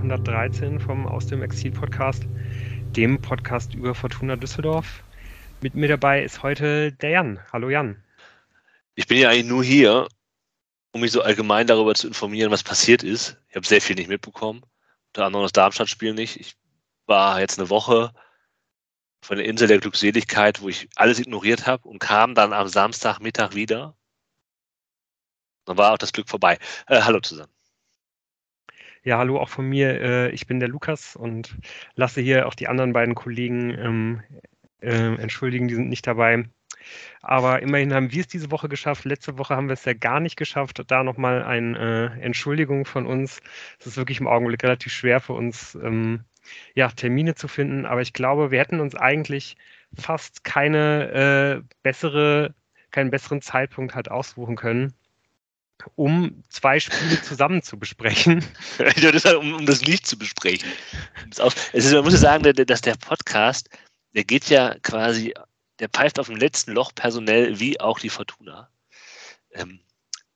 113 vom Aus dem Exil Podcast, dem Podcast über Fortuna Düsseldorf. Mit mir dabei ist heute der Jan. Hallo Jan. Ich bin ja eigentlich nur hier, um mich so allgemein darüber zu informieren, was passiert ist. Ich habe sehr viel nicht mitbekommen. Unter anderem das Darmstadt-Spiel nicht. Ich war jetzt eine Woche von der Insel der Glückseligkeit, wo ich alles ignoriert habe und kam dann am Samstagmittag wieder. Dann war auch das Glück vorbei. Äh, hallo zusammen. Ja, hallo auch von mir. Äh, ich bin der Lukas und lasse hier auch die anderen beiden Kollegen ähm, äh, entschuldigen, die sind nicht dabei. Aber immerhin haben wir es diese Woche geschafft. Letzte Woche haben wir es ja gar nicht geschafft. Da nochmal eine äh, Entschuldigung von uns. Es ist wirklich im Augenblick relativ schwer für uns, ähm, ja, Termine zu finden. Aber ich glaube, wir hätten uns eigentlich fast keine äh, bessere, keinen besseren Zeitpunkt halt aussuchen können um zwei Spiele zusammen zu besprechen. um, um, das nicht zu besprechen. Es ist, man muss ja sagen, dass der Podcast, der geht ja quasi der pfeift auf dem letzten Loch personell wie auch die Fortuna. Ähm,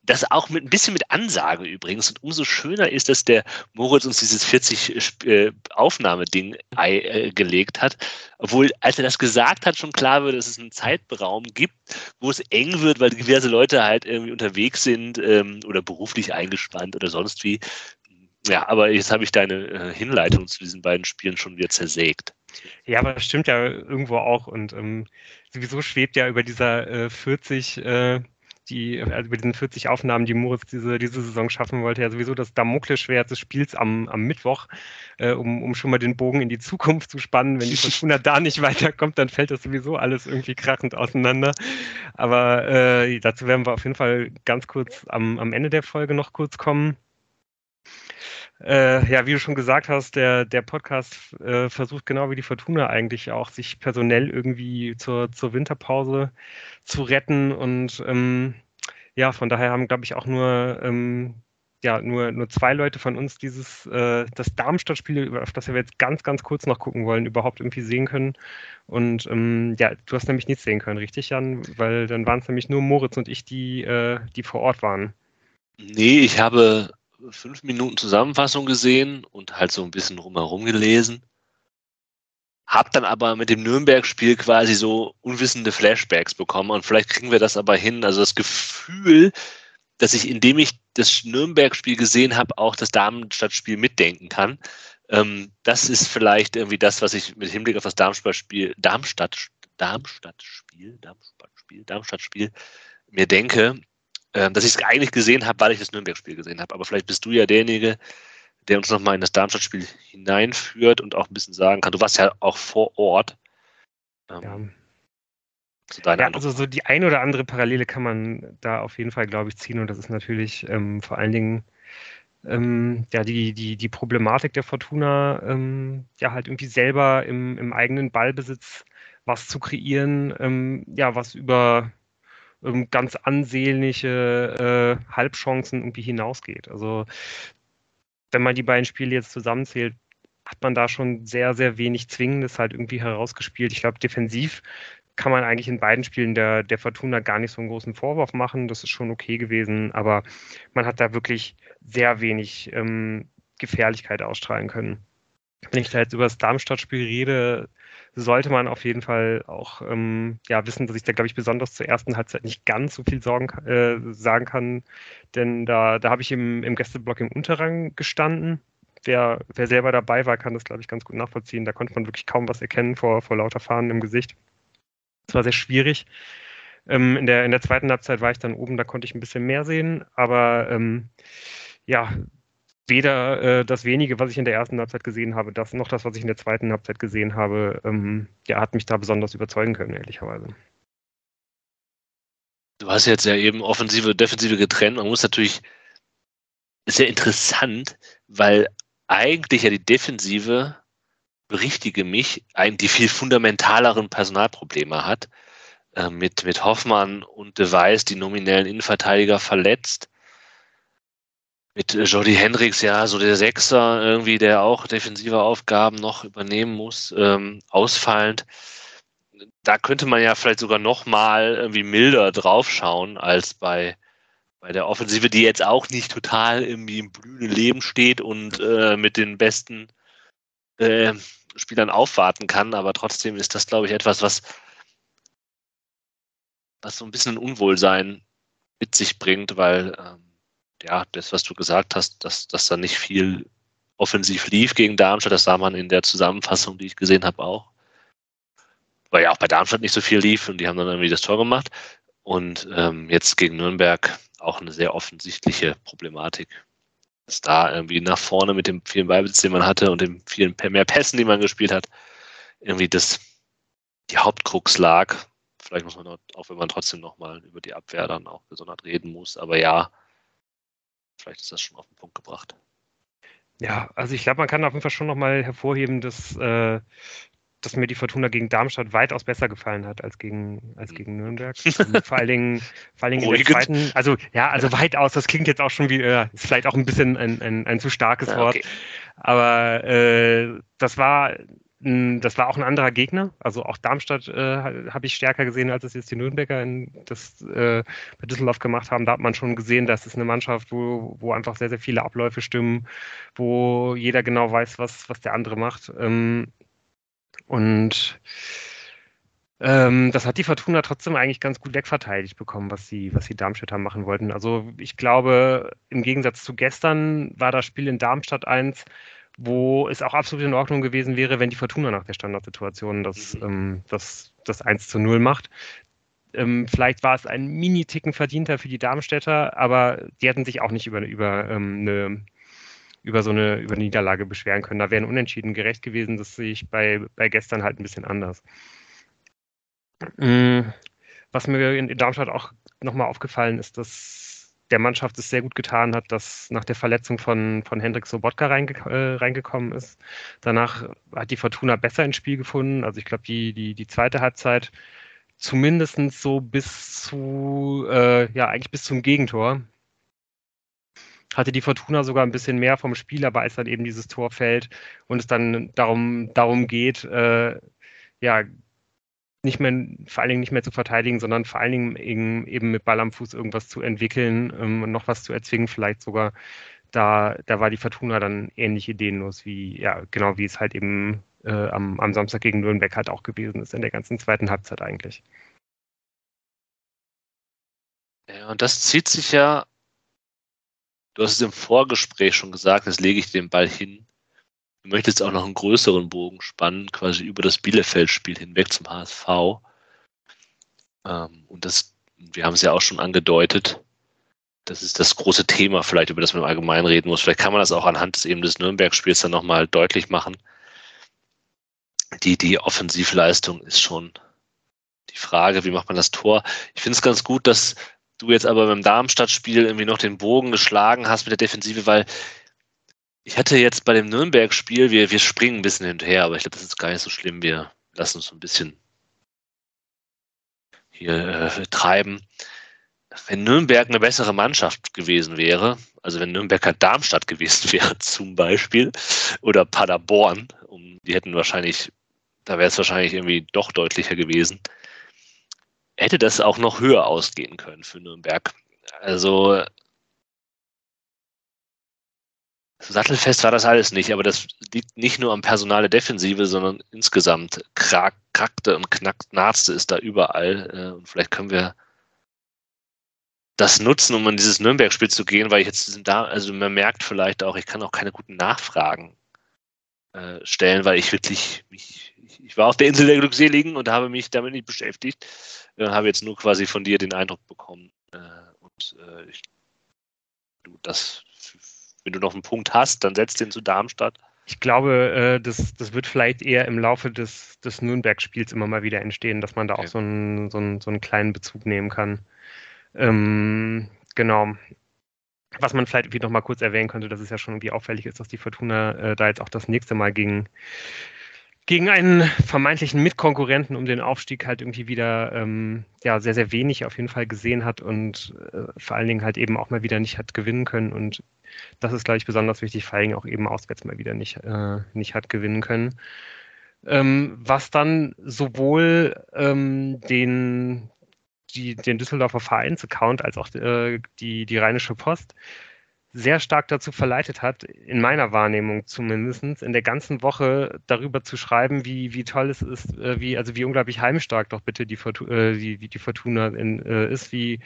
das auch mit ein bisschen mit Ansage übrigens. Und umso schöner ist, dass der Moritz uns dieses 40 äh, Aufnahmeding äh, gelegt hat. Obwohl, als er das gesagt hat, schon klar wird, dass es einen Zeitraum gibt, wo es eng wird, weil diverse Leute halt irgendwie unterwegs sind ähm, oder beruflich eingespannt oder sonst wie. Ja, aber jetzt habe ich deine äh, Hinleitung zu diesen beiden Spielen schon wieder zersägt. Ja, aber stimmt ja irgendwo auch. Und ähm, sowieso schwebt ja über dieser äh, 40, äh, die, also über diesen 40 Aufnahmen, die Moritz diese, diese Saison schaffen wollte, ja sowieso das Damoklesschwert des Spiels am, am Mittwoch, äh, um, um schon mal den Bogen in die Zukunft zu spannen. Wenn die Fortuna da nicht weiterkommt, dann fällt das sowieso alles irgendwie krachend auseinander. Aber äh, dazu werden wir auf jeden Fall ganz kurz am, am Ende der Folge noch kurz kommen. Äh, ja, wie du schon gesagt hast, der, der Podcast äh, versucht genau wie die Fortuna eigentlich auch, sich personell irgendwie zur, zur Winterpause zu retten. Und ähm, ja, von daher haben, glaube ich, auch nur, ähm, ja, nur, nur zwei Leute von uns dieses, äh, das Darmstadt-Spiel, auf das wir jetzt ganz, ganz kurz noch gucken wollen, überhaupt irgendwie sehen können. Und ähm, ja, du hast nämlich nichts sehen können, richtig, Jan? Weil dann waren es nämlich nur Moritz und ich, die, äh, die vor Ort waren. Nee, ich habe fünf Minuten Zusammenfassung gesehen und halt so ein bisschen rumherum gelesen. Hab dann aber mit dem Nürnberg-Spiel quasi so unwissende Flashbacks bekommen und vielleicht kriegen wir das aber hin. Also das Gefühl, dass ich, indem ich das Nürnberg-Spiel gesehen habe, auch das Darmstadt-Spiel mitdenken kann. Ähm, das ist vielleicht irgendwie das, was ich mit Hinblick auf das Darmstadt-Spiel, Darmstadt, Darmstadt-Spiel, Darmstadt-Spiel, Darmstadt-Spiel mir denke äh, dass ich es eigentlich gesehen habe, weil ich das Nürnberg-Spiel gesehen habe. Aber vielleicht bist du ja derjenige, der uns nochmal in das Darmstadt-Spiel hineinführt und auch ein bisschen sagen kann. Du warst ja auch vor Ort. Ähm, ja. Ja, also so die ein oder andere Parallele kann man da auf jeden Fall, glaube ich, ziehen. Und das ist natürlich ähm, vor allen Dingen ähm, ja, die, die, die Problematik der Fortuna, ähm, ja, halt irgendwie selber im, im eigenen Ballbesitz was zu kreieren, ähm, ja, was über ähm, ganz ansehnliche äh, Halbchancen irgendwie hinausgeht. Also wenn man die beiden Spiele jetzt zusammenzählt, hat man da schon sehr, sehr wenig Zwingendes halt irgendwie herausgespielt. Ich glaube, defensiv kann man eigentlich in beiden Spielen der, der Fortuna gar nicht so einen großen Vorwurf machen. Das ist schon okay gewesen, aber man hat da wirklich sehr wenig ähm, Gefährlichkeit ausstrahlen können. Wenn ich da jetzt über das Darmstadt-Spiel rede, sollte man auf jeden Fall auch ähm, ja, wissen, dass ich da, glaube ich, besonders zur ersten Halbzeit nicht ganz so viel sorgen, äh, sagen kann. Denn da, da habe ich im, im Gästeblock im Unterrang gestanden. Wer, wer selber dabei war, kann das, glaube ich, ganz gut nachvollziehen. Da konnte man wirklich kaum was erkennen vor, vor lauter Fahnen im Gesicht. Es war sehr schwierig. Ähm, in, der, in der zweiten Halbzeit war ich dann oben, da konnte ich ein bisschen mehr sehen. Aber ähm, ja, weder äh, das wenige, was ich in der ersten Halbzeit gesehen habe, das noch das, was ich in der zweiten Halbzeit gesehen habe, ähm, ja, hat mich da besonders überzeugen können, ehrlicherweise. Du hast jetzt ja eben Offensive, Defensive getrennt. Man muss natürlich, ist ja interessant, weil eigentlich ja die Defensive, berichtige mich, die viel fundamentaleren Personalprobleme hat. Äh, mit, mit Hoffmann und De Weiß, die nominellen Innenverteidiger verletzt mit äh, Jordi Hendricks, ja, so der Sechser irgendwie, der auch defensive Aufgaben noch übernehmen muss, ähm, ausfallend. Da könnte man ja vielleicht sogar noch mal irgendwie milder draufschauen als bei, bei der Offensive, die jetzt auch nicht total irgendwie im blühenden Leben steht und äh, mit den besten äh, Spielern aufwarten kann, aber trotzdem ist das, glaube ich, etwas, was, was so ein bisschen ein Unwohlsein mit sich bringt, weil ähm, ja, das, was du gesagt hast, dass, dass da nicht viel offensiv lief gegen Darmstadt, das sah man in der Zusammenfassung, die ich gesehen habe, auch. Weil ja auch bei Darmstadt nicht so viel lief und die haben dann irgendwie das Tor gemacht. Und ähm, jetzt gegen Nürnberg auch eine sehr offensichtliche Problematik. Dass da irgendwie nach vorne mit dem vielen Beibesitz, den man hatte und den vielen mehr Pässen, die man gespielt hat, irgendwie das die Hauptkrux lag. Vielleicht muss man auch, wenn man trotzdem nochmal über die Abwehr dann auch gesondert reden muss, aber ja, vielleicht ist das schon auf den Punkt gebracht. Ja, also ich glaube, man kann auf jeden Fall schon nochmal hervorheben, dass äh, dass mir die Fortuna gegen Darmstadt weitaus besser gefallen hat als gegen, als gegen Nürnberg. vor allen Dingen, vor allen Dingen in der zweiten, also ja, also weitaus, das klingt jetzt auch schon wie, äh, ist vielleicht auch ein bisschen ein, ein, ein zu starkes ja, Wort. Okay. Aber äh, das war das war auch ein anderer Gegner. Also auch Darmstadt äh, habe ich stärker gesehen, als es jetzt die Nürnberger in das äh, bei Düsseldorf gemacht haben. Da hat man schon gesehen, dass es eine Mannschaft, wo, wo einfach sehr, sehr viele Abläufe stimmen, wo jeder genau weiß, was, was der andere macht. Ähm, und ähm, das hat die Fortuna trotzdem eigentlich ganz gut wegverteidigt bekommen, was sie, was sie Darmstädter machen wollten. Also ich glaube, im Gegensatz zu gestern war das Spiel in Darmstadt eins, wo es auch absolut in Ordnung gewesen wäre, wenn die Fortuna nach der Standardsituation das, mhm. ähm, das, das 1 zu 0 macht. Ähm, vielleicht war es ein Mini-Ticken verdienter für die Darmstädter, aber die hätten sich auch nicht über, über ähm, eine über so eine, über eine Niederlage beschweren können. Da wären Unentschieden gerecht gewesen. Das sehe ich bei, bei gestern halt ein bisschen anders. Mm, was mir in Darmstadt auch nochmal aufgefallen ist, dass der Mannschaft es sehr gut getan hat, dass nach der Verletzung von, von Hendrik Sobotka reinge äh, reingekommen ist. Danach hat die Fortuna besser ins Spiel gefunden. Also ich glaube, die, die, die zweite Halbzeit zumindest so bis zu, äh, ja, eigentlich bis zum Gegentor hatte die Fortuna sogar ein bisschen mehr vom Spiel, aber als dann eben dieses Tor fällt und es dann darum, darum geht, äh, ja, nicht mehr, vor allen Dingen nicht mehr zu verteidigen, sondern vor allen Dingen eben, eben mit Ball am Fuß irgendwas zu entwickeln ähm, und noch was zu erzwingen, vielleicht sogar. Da, da war die Fortuna dann ähnlich ideenlos wie, ja, genau wie es halt eben äh, am, am Samstag gegen Nürnberg halt auch gewesen ist in der ganzen zweiten Halbzeit eigentlich. Ja, und das zieht sich ja Du hast es im Vorgespräch schon gesagt, jetzt lege ich den Ball hin. Du möchtest auch noch einen größeren Bogen spannen, quasi über das Bielefeld-Spiel hinweg zum HSV. Ähm, und das, wir haben es ja auch schon angedeutet, das ist das große Thema vielleicht, über das man im Allgemeinen reden muss. Vielleicht kann man das auch anhand des eben des Nürnberg-Spiels dann nochmal deutlich machen. Die, die Offensivleistung ist schon die Frage, wie macht man das Tor? Ich finde es ganz gut, dass du jetzt aber beim Darmstadt-Spiel irgendwie noch den Bogen geschlagen hast mit der Defensive, weil ich hatte jetzt bei dem Nürnberg-Spiel, wir, wir springen ein bisschen hinterher, aber ich glaube, das ist gar nicht so schlimm. Wir lassen uns ein bisschen hier äh, treiben. Wenn Nürnberg eine bessere Mannschaft gewesen wäre, also wenn Nürnberg halt Darmstadt gewesen wäre zum Beispiel, oder Paderborn, um, die hätten wahrscheinlich, da wäre es wahrscheinlich irgendwie doch deutlicher gewesen hätte das auch noch höher ausgehen können für Nürnberg. Also sattelfest war das alles nicht, aber das liegt nicht nur am Personal der Defensive, sondern insgesamt krackte und knackt, narzte ist da überall. Äh, und vielleicht können wir das nutzen, um in dieses Nürnberg-Spiel zu gehen, weil ich jetzt da, also man merkt vielleicht auch, ich kann auch keine guten Nachfragen äh, stellen, weil ich wirklich, mich, ich war auf der Insel der Glückseligen und habe mich damit nicht beschäftigt äh, habe jetzt nur quasi von dir den Eindruck bekommen. Äh, und äh, ich, du, das, wenn du noch einen Punkt hast, dann setz den zu Darmstadt. Ich glaube, äh, das, das wird vielleicht eher im Laufe des, des Nürnberg-Spiels immer mal wieder entstehen, dass man da okay. auch so einen, so, einen, so einen kleinen Bezug nehmen kann. Ähm, genau. Was man vielleicht irgendwie noch mal kurz erwähnen könnte, dass es ja schon irgendwie auffällig ist, dass die Fortuna äh, da jetzt auch das nächste Mal gegen gegen einen vermeintlichen Mitkonkurrenten um den Aufstieg halt irgendwie wieder ähm, ja sehr, sehr wenig auf jeden Fall gesehen hat und äh, vor allen Dingen halt eben auch mal wieder nicht hat gewinnen können. Und das ist, glaube ich, besonders wichtig, vor allen Dingen auch eben auswärts mal wieder nicht, äh, nicht hat gewinnen können. Ähm, was dann sowohl ähm, den die, den Düsseldorfer Vereinsaccount als auch äh, die, die Rheinische Post sehr stark dazu verleitet hat, in meiner Wahrnehmung zumindest, in der ganzen Woche darüber zu schreiben, wie, wie toll es ist, äh, wie, also wie unglaublich heimstark doch bitte die, Fortuna, äh, die, die Fortuna in, äh, ist, wie,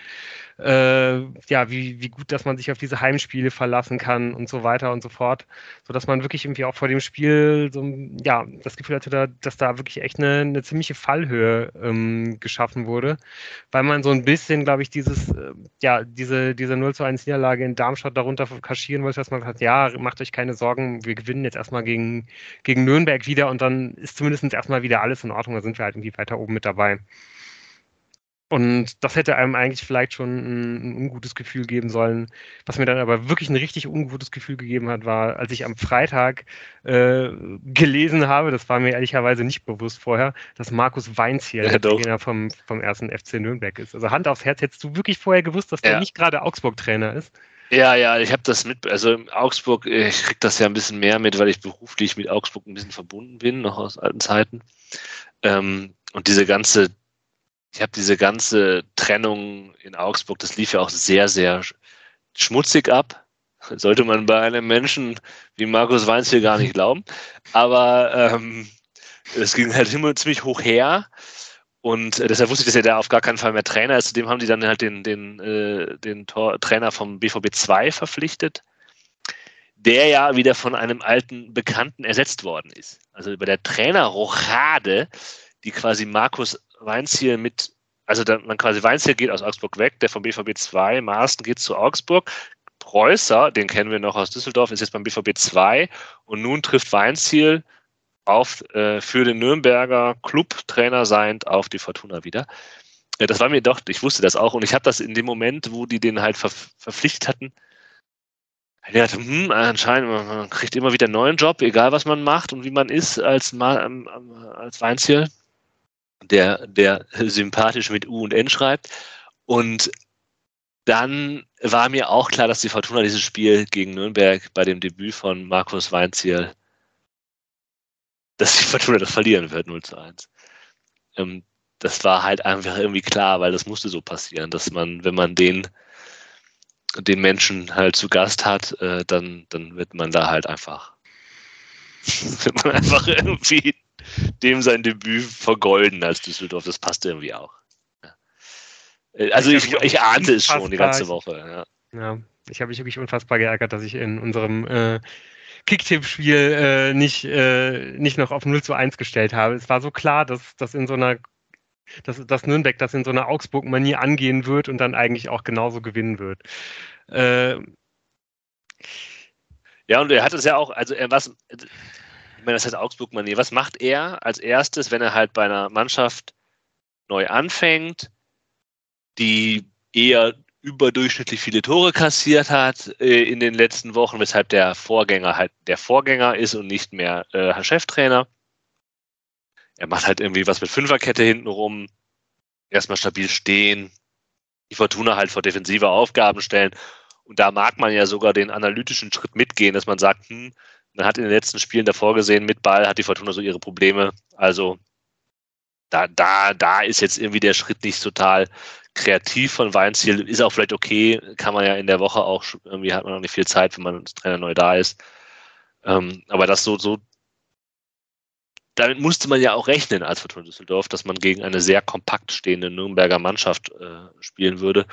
äh, ja, wie, wie gut, dass man sich auf diese Heimspiele verlassen kann und so weiter und so fort, so dass man wirklich irgendwie auch vor dem Spiel so, ja, das Gefühl hatte, dass da wirklich echt eine, eine ziemliche Fallhöhe ähm, geschaffen wurde, weil man so ein bisschen, glaube ich, dieses, äh, ja, diese, diese 0 zu 1 Niederlage in Darmstadt darunter kaschieren wollte, dass man sagt, ja, macht euch keine Sorgen, wir gewinnen jetzt erstmal gegen, gegen Nürnberg wieder und dann ist zumindest erstmal wieder alles in Ordnung, da sind wir halt irgendwie weiter oben mit dabei. Und das hätte einem eigentlich vielleicht schon ein, ein, ungutes Gefühl geben sollen. Was mir dann aber wirklich ein richtig ungutes Gefühl gegeben hat, war, als ich am Freitag äh, gelesen habe, das war mir ehrlicherweise nicht bewusst vorher, dass Markus Weinz hier ja, der Trainer vom, vom ersten FC Nürnberg ist. Also Hand aufs Herz, hättest du wirklich vorher gewusst, dass ja. der nicht gerade Augsburg-Trainer ist? Ja, ja, ich habe das mit, also in Augsburg, ich krieg das ja ein bisschen mehr mit, weil ich beruflich mit Augsburg ein bisschen verbunden bin, noch aus alten Zeiten. Ähm, und diese ganze ich habe diese ganze Trennung in Augsburg, das lief ja auch sehr, sehr schmutzig ab. Sollte man bei einem Menschen wie Markus Weinz hier gar nicht glauben. Aber ähm, es ging halt immer ziemlich hoch her. Und äh, deshalb wusste ich, dass er da auf gar keinen Fall mehr Trainer ist. Zudem haben die dann halt den, den, äh, den Tor Trainer vom BVB 2 verpflichtet, der ja wieder von einem alten Bekannten ersetzt worden ist. Also bei der Trainerrochade, die quasi Markus Weinziel mit, also dann, man quasi Weinziel geht aus Augsburg weg, der vom BVB 2, Maaßen geht zu Augsburg. Preußer, den kennen wir noch aus Düsseldorf, ist jetzt beim BVB 2 und nun trifft Weinziel auf, äh, für den Nürnberger Clubtrainer seiend auf die Fortuna wieder. Ja, das war mir doch, ich wusste das auch und ich habe das in dem Moment, wo die den halt ver verpflichtet hatten, ich dachte, hm, anscheinend, man kriegt immer wieder einen neuen Job, egal was man macht und wie man ist als, als Weinziel der, der sympathisch mit U und N schreibt. Und dann war mir auch klar, dass die Fortuna dieses Spiel gegen Nürnberg bei dem Debüt von Markus Weinziel, dass die Fortuna das verlieren wird, 0 zu 1. Ähm, das war halt einfach irgendwie klar, weil das musste so passieren, dass man, wenn man den, den Menschen halt zu Gast hat, äh, dann, dann wird man da halt einfach, wird man einfach irgendwie dem sein Debüt vergolden als Düsseldorf. Das passt irgendwie auch. Ja. Äh, also ich, ich, ich ahnte es schon die ganze Woche. Ja, ja ich habe mich wirklich unfassbar geärgert, dass ich in unserem äh, Kicktipp-Spiel äh, nicht, äh, nicht noch auf 0 zu 1 gestellt habe. Es war so klar, dass das in so einer dass, dass Nürnberg das in so einer Augsburg-Manier angehen wird und dann eigentlich auch genauso gewinnen wird. Äh, ja, und er hat es ja auch, also er was, ich meine, das heißt Augsburg-Manier. Was macht er als erstes, wenn er halt bei einer Mannschaft neu anfängt, die eher überdurchschnittlich viele Tore kassiert hat äh, in den letzten Wochen, weshalb der Vorgänger halt der Vorgänger ist und nicht mehr äh, Cheftrainer. Er macht halt irgendwie was mit Fünferkette hintenrum, erstmal stabil stehen, die Fortuna halt vor defensive Aufgaben stellen. Und da mag man ja sogar den analytischen Schritt mitgehen, dass man sagt, hm, man hat in den letzten Spielen davor gesehen, mit Ball hat die Fortuna so ihre Probleme. Also da, da, da ist jetzt irgendwie der Schritt nicht total kreativ von Weinziel. Ist auch vielleicht okay, kann man ja in der Woche auch, irgendwie hat man noch nicht viel Zeit, wenn man als Trainer neu da ist. Ähm, aber das so, so, damit musste man ja auch rechnen als Fortuna Düsseldorf, dass man gegen eine sehr kompakt stehende Nürnberger Mannschaft äh, spielen würde.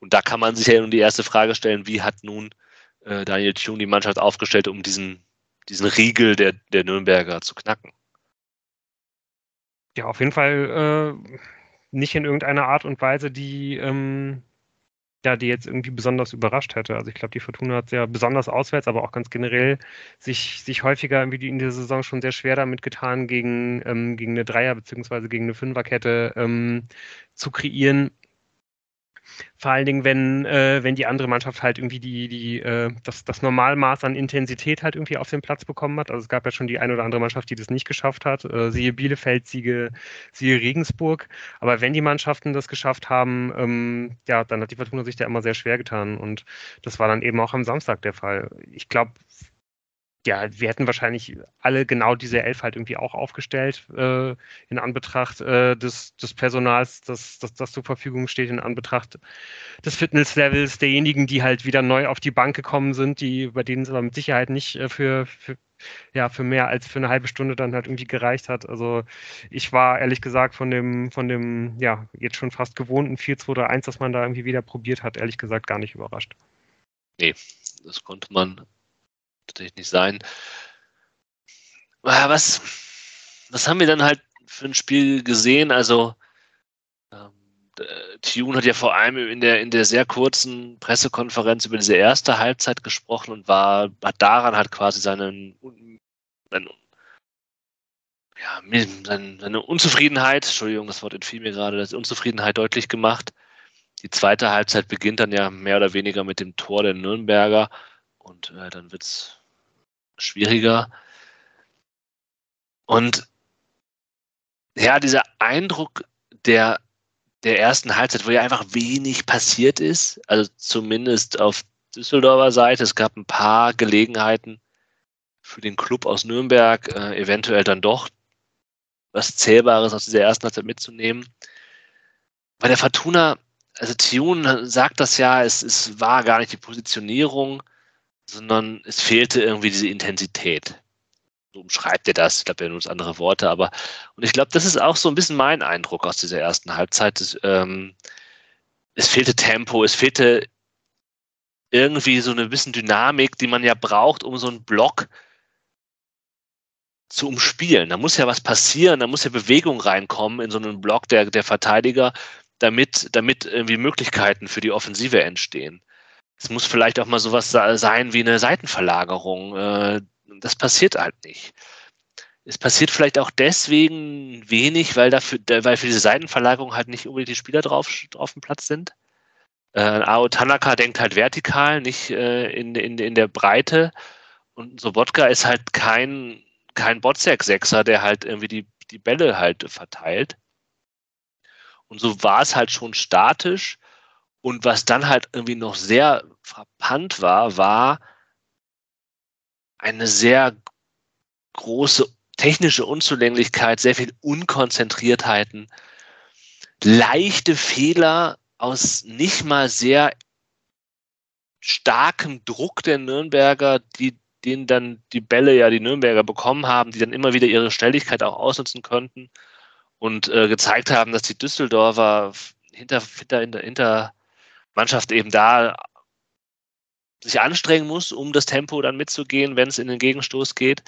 Und da kann man sich ja nun die erste Frage stellen, wie hat nun äh, Daniel Thune die Mannschaft aufgestellt, um diesen diesen Riegel der, der Nürnberger zu knacken. Ja, auf jeden Fall äh, nicht in irgendeiner Art und Weise, die, ähm, ja, die jetzt irgendwie besonders überrascht hätte. Also ich glaube, die Fortuna hat ja besonders auswärts, aber auch ganz generell sich, sich häufiger irgendwie in der Saison schon sehr schwer damit getan, gegen, ähm, gegen eine Dreier- bzw. gegen eine Fünferkette ähm, zu kreieren. Vor allen Dingen, wenn, äh, wenn die andere Mannschaft halt irgendwie die, die, äh, das, das Normalmaß an Intensität halt irgendwie auf den Platz bekommen hat. Also es gab ja schon die eine oder andere Mannschaft, die das nicht geschafft hat. Äh, siehe Bielefeld, siehe, siehe Regensburg. Aber wenn die Mannschaften das geschafft haben, ähm, ja, dann hat die Fortuna sich da immer sehr schwer getan. Und das war dann eben auch am Samstag der Fall. Ich glaube, ja, wir hätten wahrscheinlich alle genau diese Elf halt irgendwie auch aufgestellt, äh, in Anbetracht äh, des, des Personals, das, das, das zur Verfügung steht, in Anbetracht des Fitnesslevels derjenigen, die halt wieder neu auf die Bank gekommen sind, die, bei denen es aber mit Sicherheit nicht äh, für, für, ja, für mehr als für eine halbe Stunde dann halt irgendwie gereicht hat. Also ich war ehrlich gesagt von dem, von dem, ja, jetzt schon fast gewohnten 4-2-3-1, das man da irgendwie wieder probiert hat, ehrlich gesagt gar nicht überrascht. Nee, das konnte man natürlich nicht sein. Was, was haben wir dann halt für ein Spiel gesehen? Also, ähm, Tune hat ja vor allem in der, in der sehr kurzen Pressekonferenz über diese erste Halbzeit gesprochen und war, hat daran halt quasi seinen, seinen ja, seine Unzufriedenheit, Entschuldigung, das Wort entfiel mir gerade, das Unzufriedenheit deutlich gemacht. Die zweite Halbzeit beginnt dann ja mehr oder weniger mit dem Tor der Nürnberger und äh, dann wird es schwieriger. Und ja, dieser Eindruck der, der ersten Halbzeit, wo ja einfach wenig passiert ist, also zumindest auf Düsseldorfer Seite, es gab ein paar Gelegenheiten für den Club aus Nürnberg, äh, eventuell dann doch was Zählbares aus dieser ersten Halbzeit mitzunehmen. Bei der Fortuna, also Tune sagt das ja, es, es war gar nicht die Positionierung, sondern es fehlte irgendwie diese Intensität. So umschreibt er das. Ich glaube, er nutzt andere Worte, aber und ich glaube, das ist auch so ein bisschen mein Eindruck aus dieser ersten Halbzeit. Es, ähm, es fehlte Tempo, es fehlte irgendwie so eine bisschen Dynamik, die man ja braucht, um so einen Block zu umspielen. Da muss ja was passieren, da muss ja Bewegung reinkommen in so einen Block der, der Verteidiger, damit, damit irgendwie Möglichkeiten für die Offensive entstehen. Es muss vielleicht auch mal sowas sein wie eine Seitenverlagerung. Äh, das passiert halt nicht. Es passiert vielleicht auch deswegen wenig, weil dafür, weil für diese Seitenverlagerung halt nicht unbedingt die Spieler drauf, auf dem Platz sind. Äh, Ao Tanaka denkt halt vertikal, nicht äh, in, in, in der Breite. Und Sobotka ist halt kein, kein Botzek-Sechser, der halt irgendwie die, die Bälle halt verteilt. Und so war es halt schon statisch. Und was dann halt irgendwie noch sehr frappant war, war eine sehr große technische Unzulänglichkeit, sehr viel Unkonzentriertheiten, leichte Fehler aus nicht mal sehr starkem Druck der Nürnberger, die denen dann die Bälle ja die Nürnberger bekommen haben, die dann immer wieder ihre Schnelligkeit auch ausnutzen könnten und äh, gezeigt haben, dass die Düsseldorfer hinter, hinter, hinter, hinter Mannschaft eben da sich anstrengen muss, um das Tempo dann mitzugehen, wenn es in den Gegenstoß geht.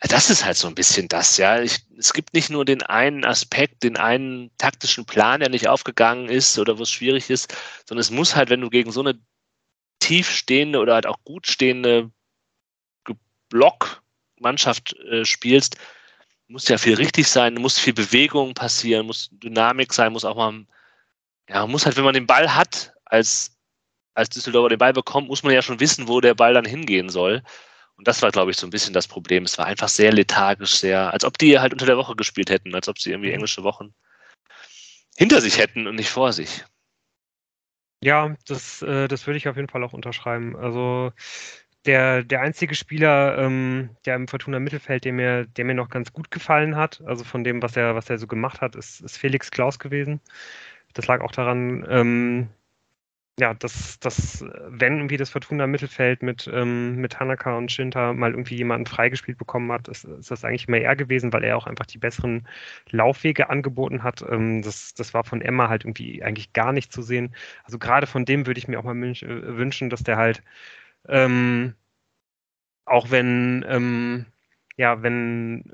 Das ist halt so ein bisschen das, ja. Ich, es gibt nicht nur den einen Aspekt, den einen taktischen Plan, der nicht aufgegangen ist oder wo es schwierig ist, sondern es muss halt, wenn du gegen so eine tief stehende oder halt auch gut stehende Blockmannschaft äh, spielst, muss ja viel richtig sein, muss viel Bewegung passieren, muss Dynamik sein, muss auch mal ja, man muss halt, wenn man den Ball hat, als, als Düsseldorfer den Ball bekommt, muss man ja schon wissen, wo der Ball dann hingehen soll. Und das war, glaube ich, so ein bisschen das Problem. Es war einfach sehr lethargisch, sehr, als ob die halt unter der Woche gespielt hätten, als ob sie irgendwie englische Wochen hinter sich hätten und nicht vor sich. Ja, das, äh, das würde ich auf jeden Fall auch unterschreiben. Also der, der einzige Spieler, ähm, der im Fortuna Mittelfeld, der mir, der mir noch ganz gut gefallen hat, also von dem, was er, was er so gemacht hat, ist, ist Felix Klaus gewesen. Das lag auch daran, ähm, ja, dass, dass wenn irgendwie das Fortuna Mittelfeld mit, ähm, mit Hanaka und Shinta mal irgendwie jemanden freigespielt bekommen hat, ist, ist das eigentlich mehr er gewesen, weil er auch einfach die besseren Laufwege angeboten hat. Ähm, das, das war von Emma halt irgendwie eigentlich gar nicht zu sehen. Also gerade von dem würde ich mir auch mal äh, wünschen, dass der halt ähm, auch wenn ähm, ja, wenn,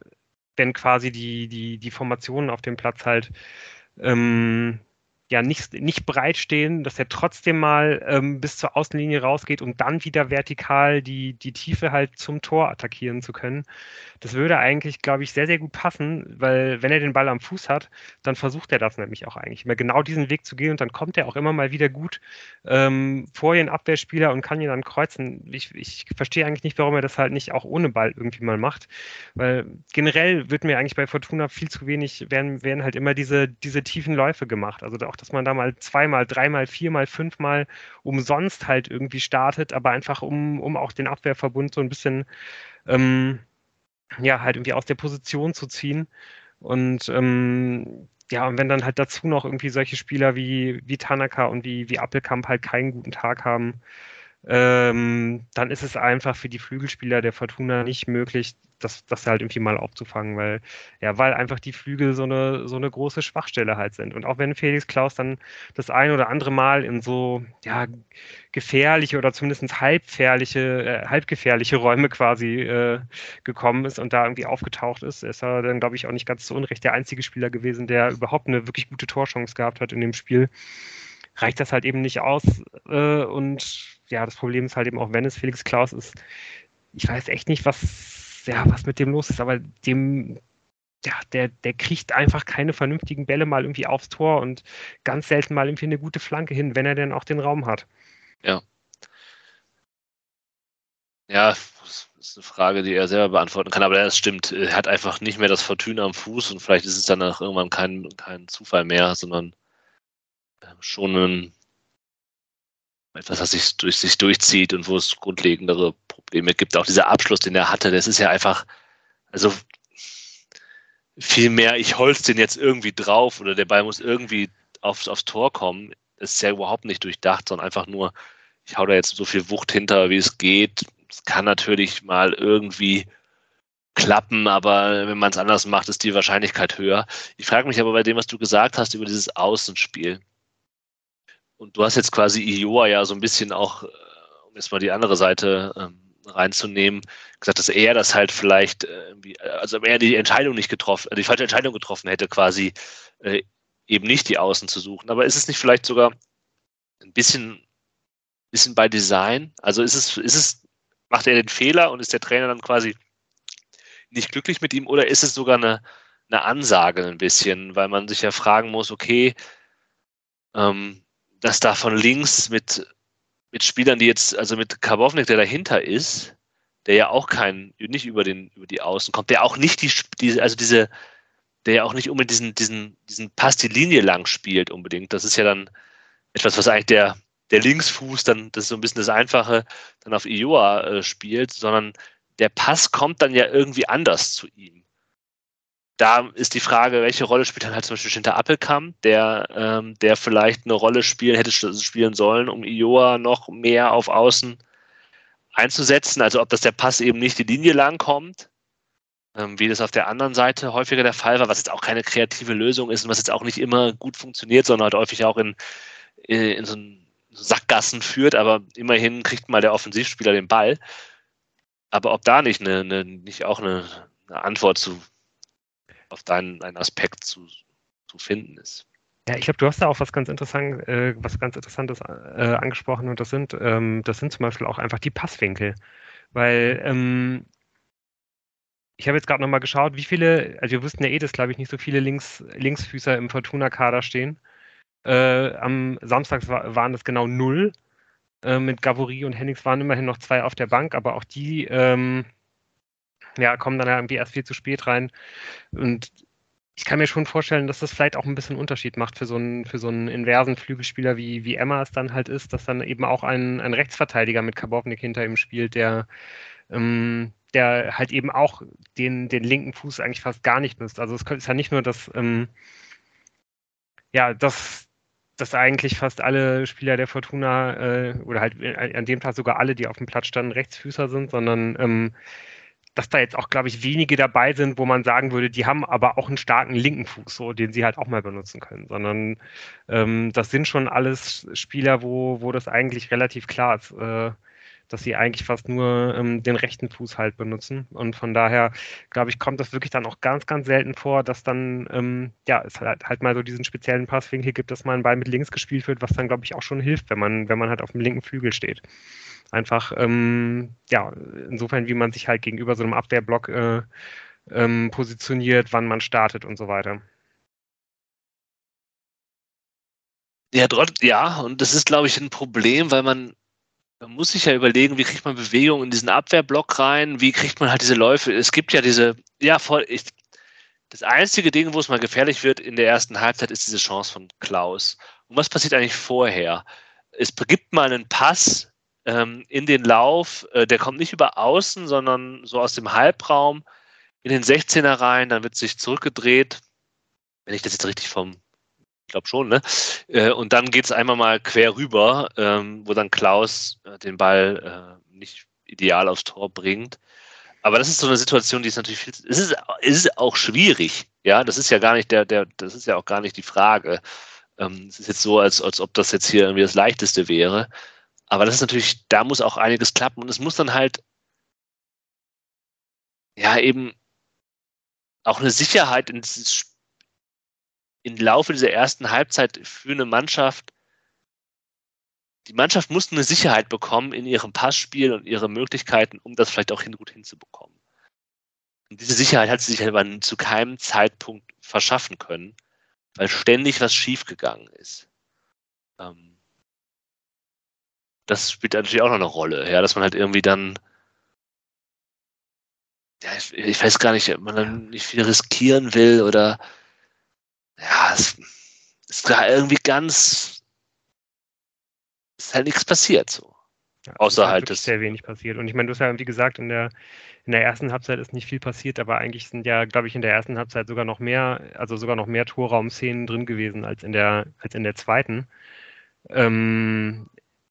wenn quasi die, die, die Formationen auf dem Platz halt ähm, ja nicht, nicht breit stehen, dass er trotzdem mal ähm, bis zur Außenlinie rausgeht, um dann wieder vertikal die, die Tiefe halt zum Tor attackieren zu können. Das würde eigentlich, glaube ich, sehr, sehr gut passen, weil wenn er den Ball am Fuß hat, dann versucht er das nämlich auch eigentlich, immer genau diesen Weg zu gehen und dann kommt er auch immer mal wieder gut ähm, vor den Abwehrspieler und kann ihn dann kreuzen. Ich, ich verstehe eigentlich nicht, warum er das halt nicht auch ohne Ball irgendwie mal macht, weil generell wird mir eigentlich bei Fortuna viel zu wenig, werden, werden halt immer diese, diese tiefen Läufe gemacht. Also auch auch, dass man da mal zweimal, dreimal, viermal, fünfmal umsonst halt irgendwie startet, aber einfach um, um auch den Abwehrverbund so ein bisschen ähm, ja, halt irgendwie aus der Position zu ziehen. Und ähm, ja, und wenn dann halt dazu noch irgendwie solche Spieler wie, wie Tanaka und wie, wie Appelkamp halt keinen guten Tag haben, ähm, dann ist es einfach für die Flügelspieler der Fortuna nicht möglich, das, das halt irgendwie mal aufzufangen, weil, ja, weil einfach die Flügel so eine, so eine große Schwachstelle halt sind. Und auch wenn Felix Klaus dann das ein oder andere Mal in so, ja, gefährliche oder zumindest halbgefährliche, äh, halbgefährliche Räume quasi äh, gekommen ist und da irgendwie aufgetaucht ist, ist er dann, glaube ich, auch nicht ganz zu Unrecht der einzige Spieler gewesen, der überhaupt eine wirklich gute Torchance gehabt hat in dem Spiel reicht das halt eben nicht aus. Äh, und ja, das Problem ist halt eben auch, wenn es Felix Klaus ist, ich weiß echt nicht, was, ja, was mit dem los ist, aber dem, ja, der, der kriegt einfach keine vernünftigen Bälle mal irgendwie aufs Tor und ganz selten mal irgendwie eine gute Flanke hin, wenn er denn auch den Raum hat. Ja. Ja, das ist eine Frage, die er selber beantworten kann, aber das stimmt. Er hat einfach nicht mehr das Fortuna am Fuß und vielleicht ist es dann auch irgendwann kein, kein Zufall mehr, sondern ähm, schon ein, etwas, was sich durch sich durchzieht und wo es grundlegendere Probleme gibt. Auch dieser Abschluss, den er hatte, das ist ja einfach, also viel mehr, ich holz den jetzt irgendwie drauf oder der Ball muss irgendwie aufs, aufs Tor kommen. Das ist ja überhaupt nicht durchdacht, sondern einfach nur, ich hau da jetzt so viel Wucht hinter, wie es geht. Es kann natürlich mal irgendwie klappen, aber wenn man es anders macht, ist die Wahrscheinlichkeit höher. Ich frage mich aber bei dem, was du gesagt hast über dieses Außenspiel. Und du hast jetzt quasi Ioa ja so ein bisschen auch, äh, um jetzt mal die andere Seite ähm, reinzunehmen, gesagt, dass er das halt vielleicht, äh, also er die Entscheidung nicht getroffen, die falsche Entscheidung getroffen hätte, quasi äh, eben nicht die Außen zu suchen. Aber ist es nicht vielleicht sogar ein bisschen, bisschen bei Design? Also ist es, ist es, macht er den Fehler und ist der Trainer dann quasi nicht glücklich mit ihm oder ist es sogar eine, eine Ansage ein bisschen, weil man sich ja fragen muss, okay, ähm, dass da von links mit, mit Spielern, die jetzt, also mit Karbovnik, der dahinter ist, der ja auch kein, nicht über den, über die Außen kommt, der auch nicht die, die also diese, der ja auch nicht unbedingt diesen, diesen, diesen Pass die Linie lang spielt unbedingt. Das ist ja dann etwas, was eigentlich der, der Linksfuß, dann, das ist so ein bisschen das Einfache, dann auf Ioa äh, spielt, sondern der Pass kommt dann ja irgendwie anders zu ihm da ist die Frage, welche Rolle spielt dann halt zum Beispiel Schinter Appelkamp, der, ähm, der vielleicht eine Rolle spielen, hätte spielen sollen, um Ioa noch mehr auf Außen einzusetzen. Also ob das der Pass eben nicht die Linie lang kommt, ähm, wie das auf der anderen Seite häufiger der Fall war, was jetzt auch keine kreative Lösung ist und was jetzt auch nicht immer gut funktioniert, sondern halt häufig auch in, in so Sackgassen führt, aber immerhin kriegt mal der Offensivspieler den Ball. Aber ob da nicht, eine, eine nicht auch eine, eine Antwort zu auf deinen, Aspekt zu, zu finden ist. Ja, ich glaube, du hast da auch was ganz interessant, äh, was ganz Interessantes äh, angesprochen und das sind, ähm, das sind zum Beispiel auch einfach die Passwinkel, weil ähm, ich habe jetzt gerade nochmal geschaut, wie viele, also wir wussten ja eh, dass glaube ich nicht so viele Links, Linksfüßer im Fortuna-Kader stehen. Äh, am Samstag war, waren das genau null. Äh, mit Gavory und Hennings waren immerhin noch zwei auf der Bank, aber auch die ähm, ja, kommen dann irgendwie erst viel zu spät rein. Und ich kann mir schon vorstellen, dass das vielleicht auch ein bisschen Unterschied macht für so einen, für so einen inversen Flügelspieler wie, wie Emma es dann halt ist, dass dann eben auch ein, ein Rechtsverteidiger mit Kabovnik hinter ihm spielt, der, ähm, der halt eben auch den, den linken Fuß eigentlich fast gar nicht nutzt. Also es ist ja nicht nur, dass, ähm, ja, dass, dass eigentlich fast alle Spieler der Fortuna äh, oder halt an dem Tag sogar alle, die auf dem Platz standen, Rechtsfüßer sind, sondern ähm, dass da jetzt auch, glaube ich, wenige dabei sind, wo man sagen würde, die haben aber auch einen starken linken Fuß, so, den sie halt auch mal benutzen können, sondern ähm, das sind schon alles Spieler, wo, wo das eigentlich relativ klar ist, äh, dass sie eigentlich fast nur ähm, den rechten Fuß halt benutzen. Und von daher, glaube ich, kommt das wirklich dann auch ganz, ganz selten vor, dass dann, ähm, ja, es halt, halt mal so diesen speziellen Passwinkel gibt, dass mal ein Ball mit links gespielt wird, was dann, glaube ich, auch schon hilft, wenn man, wenn man halt auf dem linken Flügel steht. Einfach, ähm, ja, insofern, wie man sich halt gegenüber so einem Abwehrblock äh, ähm, positioniert, wann man startet und so weiter. Ja, ja, und das ist, glaube ich, ein Problem, weil man, man muss sich ja überlegen, wie kriegt man Bewegung in diesen Abwehrblock rein, wie kriegt man halt diese Läufe. Es gibt ja diese, ja, voll, ich, Das einzige Ding, wo es mal gefährlich wird in der ersten Halbzeit, ist diese Chance von Klaus. Und was passiert eigentlich vorher? Es gibt mal einen Pass ähm, in den Lauf, äh, der kommt nicht über außen, sondern so aus dem Halbraum in den 16er rein, dann wird sich zurückgedreht, wenn ich das jetzt richtig vom, ich glaube schon, ne? Äh, und dann geht es einmal mal quer rüber, ähm, wo dann Klaus äh, den Ball äh, nicht ideal aufs Tor bringt. Aber das ist so eine Situation, die ist natürlich viel, es ist, es ist auch schwierig, ja, das ist ja gar nicht der, der, das ist ja auch gar nicht die Frage. Ähm, es ist jetzt so, als, als ob das jetzt hier irgendwie das Leichteste wäre. Aber das ist natürlich, da muss auch einiges klappen und es muss dann halt, ja, eben auch eine Sicherheit in dieses im Laufe dieser ersten Halbzeit für eine Mannschaft, die Mannschaft muss eine Sicherheit bekommen in ihrem Passspiel und ihre Möglichkeiten, um das vielleicht auch hin, gut hinzubekommen. Und diese Sicherheit hat sie sich aber zu keinem Zeitpunkt verschaffen können, weil ständig was schiefgegangen ist. Ähm, das spielt natürlich auch noch eine Rolle, ja, dass man halt irgendwie dann, ja, ich, ich weiß gar nicht, ob man dann nicht viel riskieren will oder ja, es ist da irgendwie ganz, ist halt nichts passiert so. Ja, Außer halt das. Sehr wenig passiert. Und ich meine, du hast ja, wie gesagt, in der, in der ersten Halbzeit ist nicht viel passiert, aber eigentlich sind ja, glaube ich, in der ersten Halbzeit sogar noch mehr, also sogar noch mehr Torraumszenen drin gewesen als in der, als in der zweiten. Ähm,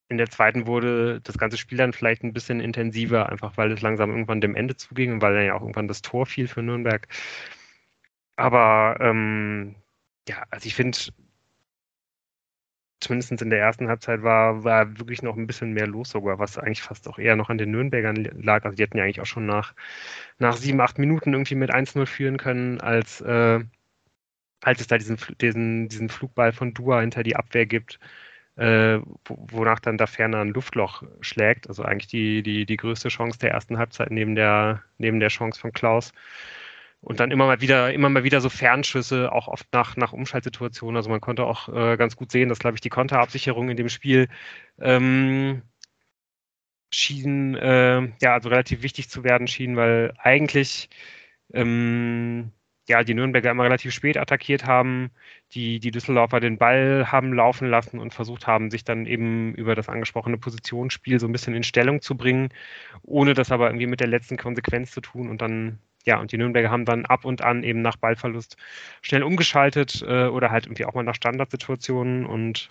in der zweiten wurde das ganze Spiel dann vielleicht ein bisschen intensiver, einfach weil es langsam irgendwann dem Ende zuging und weil dann ja auch irgendwann das Tor fiel für Nürnberg. Aber ähm, ja, also ich finde, zumindest in der ersten Halbzeit war, war wirklich noch ein bisschen mehr los sogar, was eigentlich fast auch eher noch an den Nürnbergern lag. Also die hätten ja eigentlich auch schon nach, nach sieben, acht Minuten irgendwie mit 1-0 führen können, als, äh, als es da diesen, diesen, diesen Flugball von Dua hinter die Abwehr gibt, äh, wonach dann da ferner ein Luftloch schlägt. Also eigentlich die, die, die größte Chance der ersten Halbzeit neben der, neben der Chance von Klaus. Und dann immer mal wieder, immer mal wieder so Fernschüsse, auch oft nach, nach Umschaltsituationen. Also man konnte auch äh, ganz gut sehen, dass, glaube ich, die Konterabsicherung in dem Spiel ähm, schien, äh, ja, also relativ wichtig zu werden schien, weil eigentlich ähm, ja, die Nürnberger immer relativ spät attackiert haben, die, die Düsseldorfer den Ball haben laufen lassen und versucht haben, sich dann eben über das angesprochene Positionsspiel so ein bisschen in Stellung zu bringen, ohne das aber irgendwie mit der letzten Konsequenz zu tun und dann ja, und die Nürnberger haben dann ab und an eben nach Ballverlust schnell umgeschaltet äh, oder halt irgendwie auch mal nach Standardsituationen und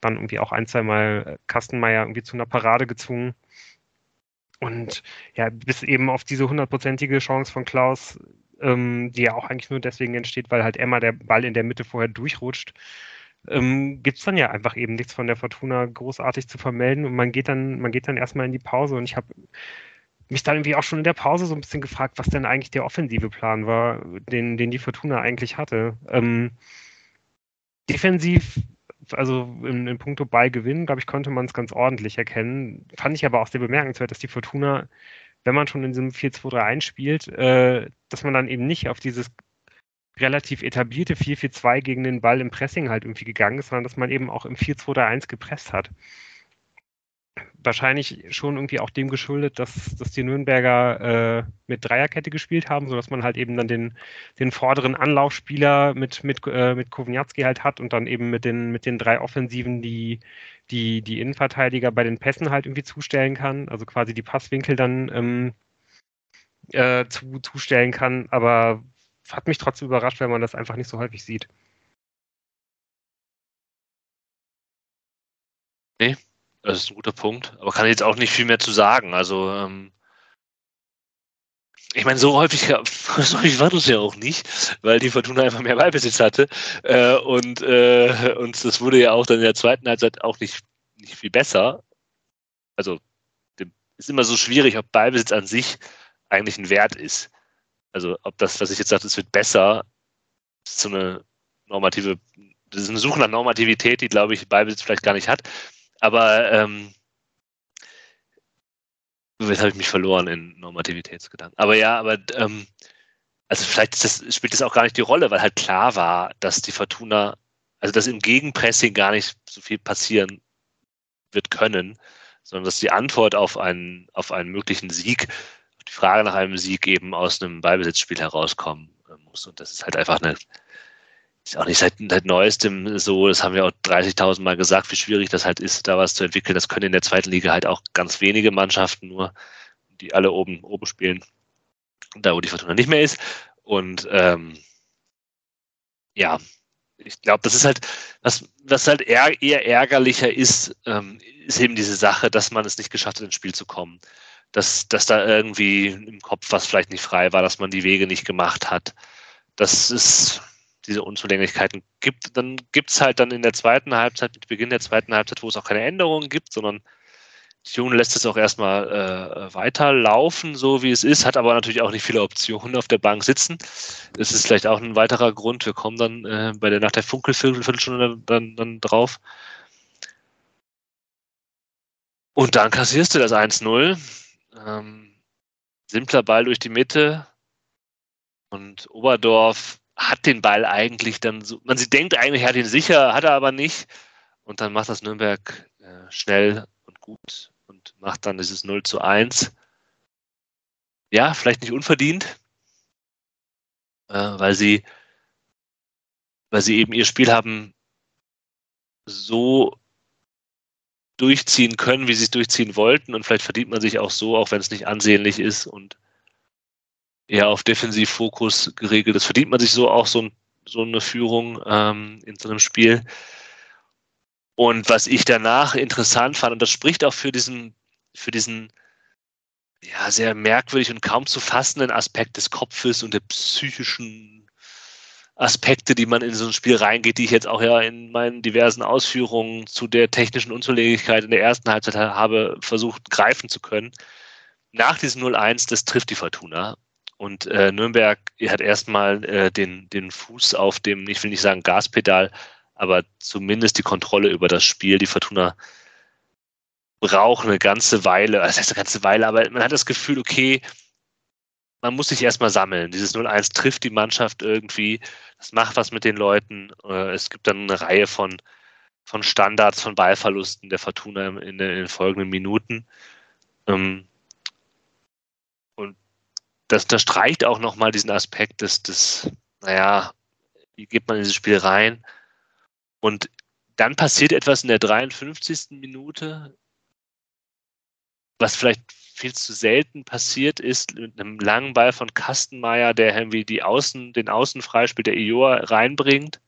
dann irgendwie auch ein, zwei Mal Kastenmeier irgendwie zu einer Parade gezwungen. Und ja, bis eben auf diese hundertprozentige Chance von Klaus, ähm, die ja auch eigentlich nur deswegen entsteht, weil halt Emma der Ball in der Mitte vorher durchrutscht, ähm, gibt es dann ja einfach eben nichts von der Fortuna großartig zu vermelden und man geht dann, man geht dann erstmal in die Pause und ich habe mich dann irgendwie auch schon in der Pause so ein bisschen gefragt, was denn eigentlich der offensive Plan war, den, den die Fortuna eigentlich hatte. Ähm, defensiv, also in, in puncto Ballgewinn, glaube ich, konnte man es ganz ordentlich erkennen. Fand ich aber auch sehr bemerkenswert, dass die Fortuna, wenn man schon in diesem 4-2-3-1 spielt, äh, dass man dann eben nicht auf dieses relativ etablierte 4-4-2 gegen den Ball im Pressing halt irgendwie gegangen ist, sondern dass man eben auch im 4-2-3-1 gepresst hat wahrscheinlich schon irgendwie auch dem geschuldet, dass, dass die Nürnberger äh, mit Dreierkette gespielt haben, sodass man halt eben dann den, den vorderen Anlaufspieler mit, mit, äh, mit Kovniatski halt hat und dann eben mit den, mit den drei Offensiven die, die, die Innenverteidiger bei den Pässen halt irgendwie zustellen kann, also quasi die Passwinkel dann ähm, äh, zu, zustellen kann, aber hat mich trotzdem überrascht, weil man das einfach nicht so häufig sieht. Nee, das ist ein guter Punkt. Aber kann ich jetzt auch nicht viel mehr zu sagen. Also, ähm, ich meine, so häufig, so war das ja auch nicht, weil die Fortuna einfach mehr Ballbesitz hatte. Äh, und, äh, und das wurde ja auch dann in der zweiten Halbzeit auch nicht, nicht viel besser. Also, ist immer so schwierig, ob Ballbesitz an sich eigentlich ein Wert ist. Also, ob das, was ich jetzt sagte, es wird besser, ist so eine normative, das ist eine Suche nach Normativität, die, glaube ich, Ballbesitz vielleicht gar nicht hat. Aber ähm, jetzt habe ich mich verloren in Normativitätsgedanken. Aber ja, aber ähm, also vielleicht das, spielt das auch gar nicht die Rolle, weil halt klar war, dass die Fortuna, also dass im Gegenpressing gar nicht so viel passieren wird können, sondern dass die Antwort auf einen, auf einen möglichen Sieg, die Frage nach einem Sieg eben aus einem Ballbesitzspiel herauskommen äh, muss. Und das ist halt einfach eine, ist auch nicht seit, seit neuestem so, das haben wir auch 30.000 Mal gesagt, wie schwierig das halt ist, da was zu entwickeln. Das können in der zweiten Liga halt auch ganz wenige Mannschaften nur, die alle oben, oben spielen, da wo die Fortuna nicht mehr ist. Und ähm, ja, ich glaube, das ist halt, was, was halt eher, eher ärgerlicher ist, ähm, ist eben diese Sache, dass man es nicht geschafft hat, ins Spiel zu kommen. Dass, dass da irgendwie im Kopf was vielleicht nicht frei war, dass man die Wege nicht gemacht hat. Dass es diese Unzulänglichkeiten gibt. Dann gibt es halt dann in der zweiten Halbzeit, mit Beginn der zweiten Halbzeit, wo es auch keine Änderungen gibt, sondern Tune lässt es auch erstmal äh, weiterlaufen, so wie es ist, hat aber natürlich auch nicht viele Optionen auf der Bank sitzen. Das ist vielleicht auch ein weiterer Grund. Wir kommen dann äh, bei der nach der Funkelviertelstunde dann, dann drauf. Und dann kassierst du das 1-0. Ähm, simpler Ball durch die Mitte. Und Oberdorf hat den Ball eigentlich dann so. Man sie denkt eigentlich, er hat ihn sicher, hat er aber nicht. Und dann macht das Nürnberg äh, schnell und gut und macht dann dieses 0 zu 1. Ja, vielleicht nicht unverdient, äh, weil sie, weil sie eben ihr Spiel haben so durchziehen können, wie sie es durchziehen wollten. Und vielleicht verdient man sich auch so, auch wenn es nicht ansehnlich ist und eher auf Defensivfokus geregelt ist, verdient man sich so auch so, so eine Führung ähm, in so einem Spiel. Und was ich danach interessant fand, und das spricht auch für diesen, für diesen ja, sehr merkwürdig und kaum zu fassenden Aspekt des Kopfes und der psychischen Aspekte, die man in so ein Spiel reingeht, die ich jetzt auch ja in meinen diversen Ausführungen zu der technischen Unzulänglichkeit in der ersten Halbzeit habe versucht greifen zu können. Nach diesem 0-1, das trifft die Fortuna. Und äh, Nürnberg hat erstmal äh, den, den Fuß auf dem, ich will nicht sagen Gaspedal, aber zumindest die Kontrolle über das Spiel. Die Fortuna braucht eine ganze Weile, das heißt eine ganze Weile, aber man hat das Gefühl, okay, man muss sich erstmal sammeln. Dieses 0-1 trifft die Mannschaft irgendwie, das macht was mit den Leuten. Äh, es gibt dann eine Reihe von, von Standards, von Ballverlusten der Fortuna in, den folgenden Minuten. Ähm, das unterstreicht auch nochmal diesen Aspekt des, des, naja, wie geht man in dieses Spiel rein? Und dann passiert etwas in der 53. Minute, was vielleicht viel zu selten passiert ist, mit einem langen Ball von Kastenmeier, der irgendwie die Außen, den Außenfreispiel der Ioa reinbringt.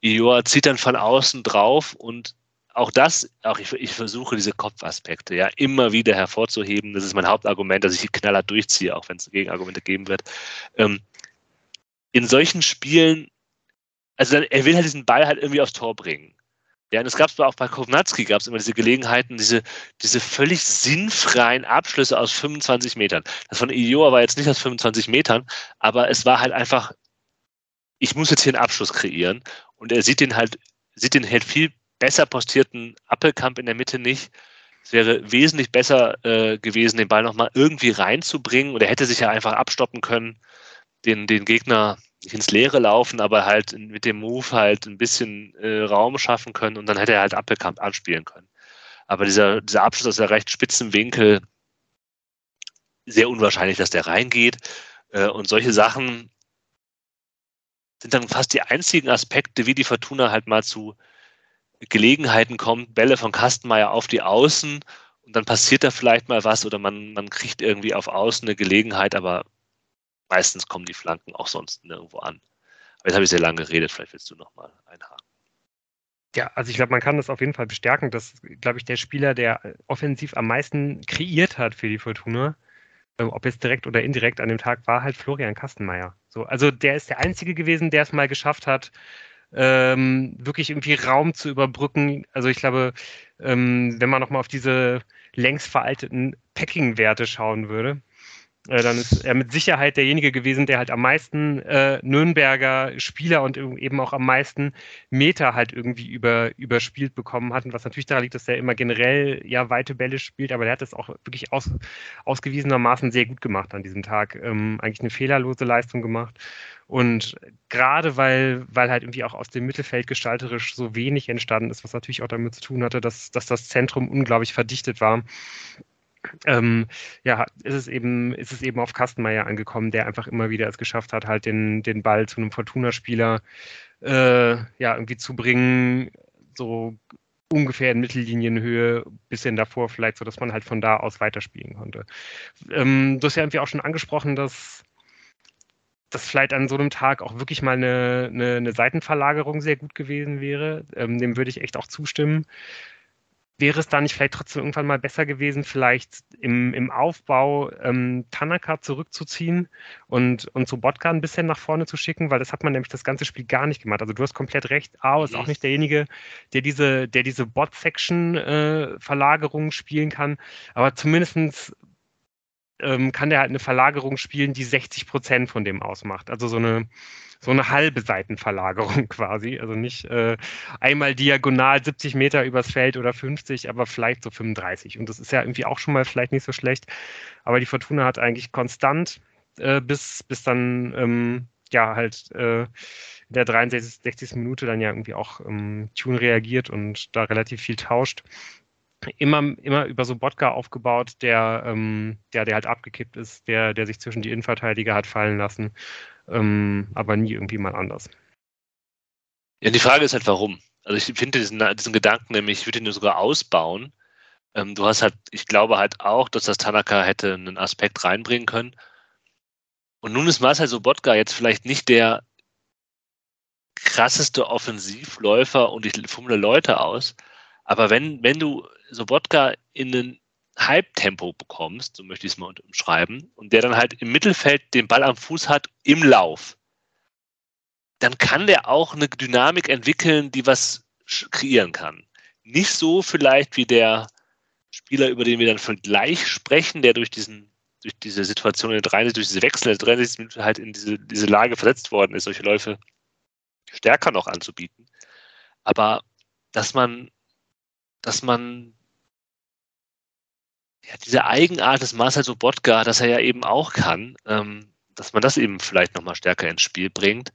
Ioa zieht dann von außen drauf und auch das, auch ich, ich, versuche diese Kopfaspekte ja immer wieder hervorzuheben. Das ist mein Hauptargument, dass ich knallhart durchziehe, auch wenn es Gegenargumente geben wird. Ähm, in solchen Spielen also dann, er will halt diesen Ball halt irgendwie aufs Tor bringen. Ja, und es gab auch bei Kovnatski gab es immer diese Gelegenheiten, diese, diese völlig sinnfreien Abschlüsse aus 25 Metern. Das von Ioa war jetzt nicht aus 25 Metern, aber es war halt einfach, ich muss jetzt hier einen Abschluss kreieren. Und er sieht den halt, sieht den halt viel besser postierten Appelkamp in der Mitte nicht. Es wäre wesentlich besser äh, gewesen, den Ball nochmal irgendwie reinzubringen. Und er hätte sich ja einfach abstoppen können, den, den Gegner nicht ins Leere laufen, aber halt mit dem Move halt ein bisschen äh, Raum schaffen können und dann hätte er halt Appelkamp anspielen können. Aber dieser, dieser Abschluss aus der recht spitzen Winkel, sehr unwahrscheinlich, dass der reingeht. Äh, und solche Sachen sind dann fast die einzigen Aspekte, wie die Fortuna halt mal zu Gelegenheiten kommt, Bälle von Kastenmeier auf die Außen und dann passiert da vielleicht mal was oder man, man kriegt irgendwie auf Außen eine Gelegenheit, aber meistens kommen die Flanken auch sonst nirgendwo an. Aber jetzt habe ich sehr lange geredet, vielleicht willst du nochmal einhaken. Ja, also ich glaube, man kann das auf jeden Fall bestärken, dass, glaube ich, der Spieler, der offensiv am meisten kreiert hat für die Fortuna, ähm, ob jetzt direkt oder indirekt an dem Tag, war halt Florian Kastenmeier. So, also der ist der Einzige gewesen, der es mal geschafft hat, ähm, wirklich irgendwie Raum zu überbrücken. Also ich glaube, ähm, wenn man nochmal auf diese längst veralteten Packing-Werte schauen würde, äh, dann ist er mit Sicherheit derjenige gewesen, der halt am meisten äh, Nürnberger Spieler und eben auch am meisten Meter halt irgendwie über, überspielt bekommen hat. Und was natürlich daran liegt, dass er immer generell ja weite Bälle spielt, aber er hat das auch wirklich aus, ausgewiesenermaßen sehr gut gemacht an diesem Tag. Ähm, eigentlich eine fehlerlose Leistung gemacht. Und gerade weil, weil halt irgendwie auch aus dem Mittelfeld gestalterisch so wenig entstanden ist, was natürlich auch damit zu tun hatte, dass, dass das Zentrum unglaublich verdichtet war ähm, ja, ist es eben, ist es eben auf Kastenmeier angekommen, der einfach immer wieder es geschafft hat, halt den, den Ball zu einem Fortuna-Spieler äh, ja, irgendwie zu bringen, so ungefähr in Mittellinienhöhe, bisschen davor vielleicht, so dass man halt von da aus weiterspielen konnte. Ähm, du hast ja irgendwie auch schon angesprochen, dass das vielleicht an so einem Tag auch wirklich mal eine, eine, eine Seitenverlagerung sehr gut gewesen wäre. Ähm, dem würde ich echt auch zustimmen wäre es da nicht vielleicht trotzdem irgendwann mal besser gewesen, vielleicht im, im Aufbau ähm, Tanaka zurückzuziehen und, und Sobotka ein bisschen nach vorne zu schicken, weil das hat man nämlich das ganze Spiel gar nicht gemacht. Also du hast komplett recht, Ao ist auch nicht derjenige, der diese, der diese Bot-Section-Verlagerung äh, spielen kann, aber zumindestens ähm, kann der halt eine Verlagerung spielen, die 60 Prozent von dem ausmacht. Also so eine so eine halbe Seitenverlagerung quasi. Also nicht äh, einmal diagonal 70 Meter übers Feld oder 50, aber vielleicht so 35. Und das ist ja irgendwie auch schon mal vielleicht nicht so schlecht. Aber die Fortuna hat eigentlich konstant äh, bis, bis dann ähm, ja halt äh, in der 63. 60. Minute dann ja irgendwie auch ähm, Tune reagiert und da relativ viel tauscht immer, immer über so Bodka aufgebaut, der, ähm, der, der halt abgekippt ist, der, der sich zwischen die Innenverteidiger hat fallen lassen ähm, aber nie irgendwie mal anders. Ja, die Frage ist halt, warum. Also ich finde diesen, diesen Gedanken nämlich, ich würde ihn sogar ausbauen. Ähm, du hast halt, ich glaube halt auch, dass das Tanaka hätte einen Aspekt reinbringen können. Und nun ist Marcel Sobotka jetzt vielleicht nicht der krasseste Offensivläufer und ich fummle Leute aus. Aber wenn, wenn du Sobotka in einen Halbtempo bekommst, so möchte ich es mal umschreiben, und der dann halt im Mittelfeld den Ball am Fuß hat im Lauf, dann kann der auch eine Dynamik entwickeln, die was kreieren kann. Nicht so vielleicht wie der Spieler, über den wir dann gleich sprechen, der durch diesen durch diese Situation in der 63, durch diese Wechsel in der 63 Minute halt in diese, diese Lage versetzt worden ist, solche Läufe stärker noch anzubieten. Aber dass man, dass man ja, diese Eigenart des Marcel Sobotka, dass er ja eben auch kann, ähm, dass man das eben vielleicht nochmal stärker ins Spiel bringt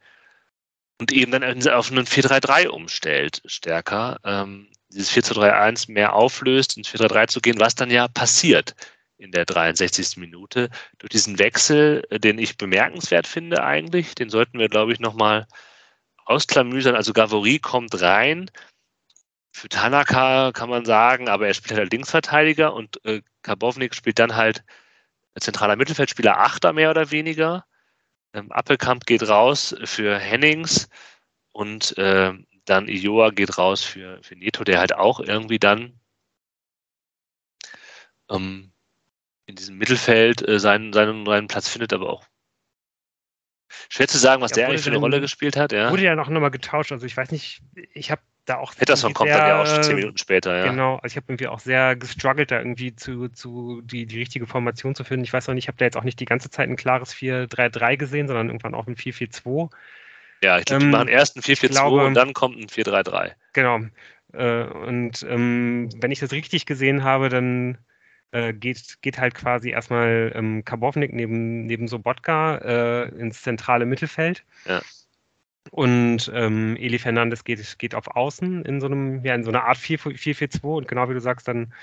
und eben dann auf einen 4-3-3 umstellt, stärker. Ähm, dieses 4-2-3-1 mehr auflöst, ins 4-3-3 zu gehen, was dann ja passiert in der 63. Minute. Durch diesen Wechsel, äh, den ich bemerkenswert finde eigentlich, den sollten wir, glaube ich, nochmal ausklamüsern. Also Gavory kommt rein, für Tanaka kann man sagen, aber er spielt halt Linksverteidiger und äh, Karbovnik spielt dann halt zentraler Mittelfeldspieler, Achter mehr oder weniger. Ähm, Appelkamp geht raus für Hennings und äh, dann Ioa geht raus für, für Neto, der halt auch irgendwie dann ähm, in diesem Mittelfeld äh, seinen, seinen, seinen Platz findet, aber auch schwer zu sagen, was ja, der eigentlich für eine Rolle gespielt hat. Ja. Wurde ja noch nochmal getauscht, also ich weiß nicht, ich habe da auch. Peterson kommt sehr, dann ja auch schon zehn Minuten später, ja. Genau, also ich habe irgendwie auch sehr gestruggelt, da irgendwie zu, zu die, die richtige Formation zu finden. Ich weiß auch nicht, ich habe da jetzt auch nicht die ganze Zeit ein klares 4-3-3 gesehen, sondern irgendwann auch ein 4-4-2. Ja, ich glaube, ähm, die machen erst ein 4-4-2 und dann kommt ein 4-3-3. Genau. Äh, und ähm, wenn ich das richtig gesehen habe, dann äh, geht, geht halt quasi erstmal ähm, Karbovnik neben, neben Sobotka äh, ins zentrale Mittelfeld. Ja. Und ähm, Eli Fernandes geht, geht auf Außen in so einem, ja, in so einer Art 4-4-2 und genau wie du sagst, dann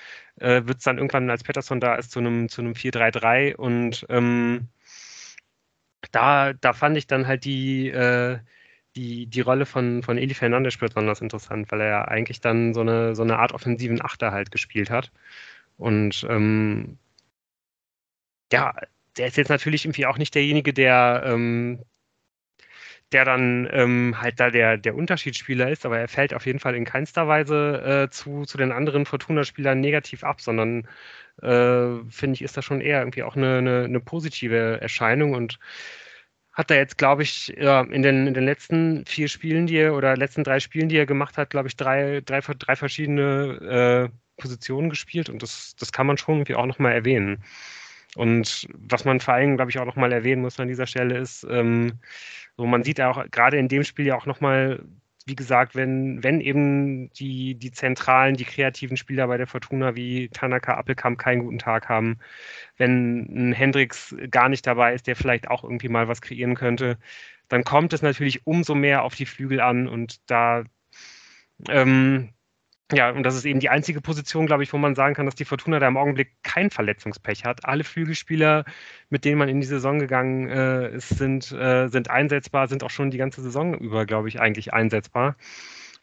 äh, wird es dann irgendwann, als Pettersson da ist, zu einem, zu einem 4-3-3 und ähm, da, da fand ich dann halt die, äh, die, die Rolle von, von Eli Fernandes besonders interessant, weil er ja eigentlich dann so eine, so eine Art offensiven Achter halt gespielt hat. Und ähm, ja, der ist jetzt natürlich irgendwie auch nicht derjenige, der, ähm, der dann ähm, halt da der, der Unterschiedsspieler ist, aber er fällt auf jeden Fall in keinster Weise äh, zu, zu den anderen Fortuna-Spielern negativ ab, sondern äh, finde ich, ist das schon eher irgendwie auch eine, eine, eine positive Erscheinung und hat er jetzt, glaube ich, in, den, in den letzten vier Spielen, die er oder letzten drei Spielen, die er gemacht hat, glaube ich, drei, drei, drei verschiedene äh, Positionen gespielt und das, das kann man schon irgendwie auch nochmal erwähnen. Und was man vor allem, glaube ich, auch nochmal erwähnen muss an dieser Stelle ist, ähm, so man sieht ja auch gerade in dem Spiel ja auch nochmal, wie gesagt, wenn, wenn eben die, die zentralen, die kreativen Spieler bei der Fortuna wie Tanaka, Appelkamp keinen guten Tag haben, wenn ein Hendrix gar nicht dabei ist, der vielleicht auch irgendwie mal was kreieren könnte, dann kommt es natürlich umso mehr auf die Flügel an und da ähm, ja, und das ist eben die einzige Position, glaube ich, wo man sagen kann, dass die Fortuna da im Augenblick kein Verletzungspech hat. Alle Flügelspieler, mit denen man in die Saison gegangen äh, ist, sind, äh, sind einsetzbar, sind auch schon die ganze Saison über, glaube ich, eigentlich einsetzbar.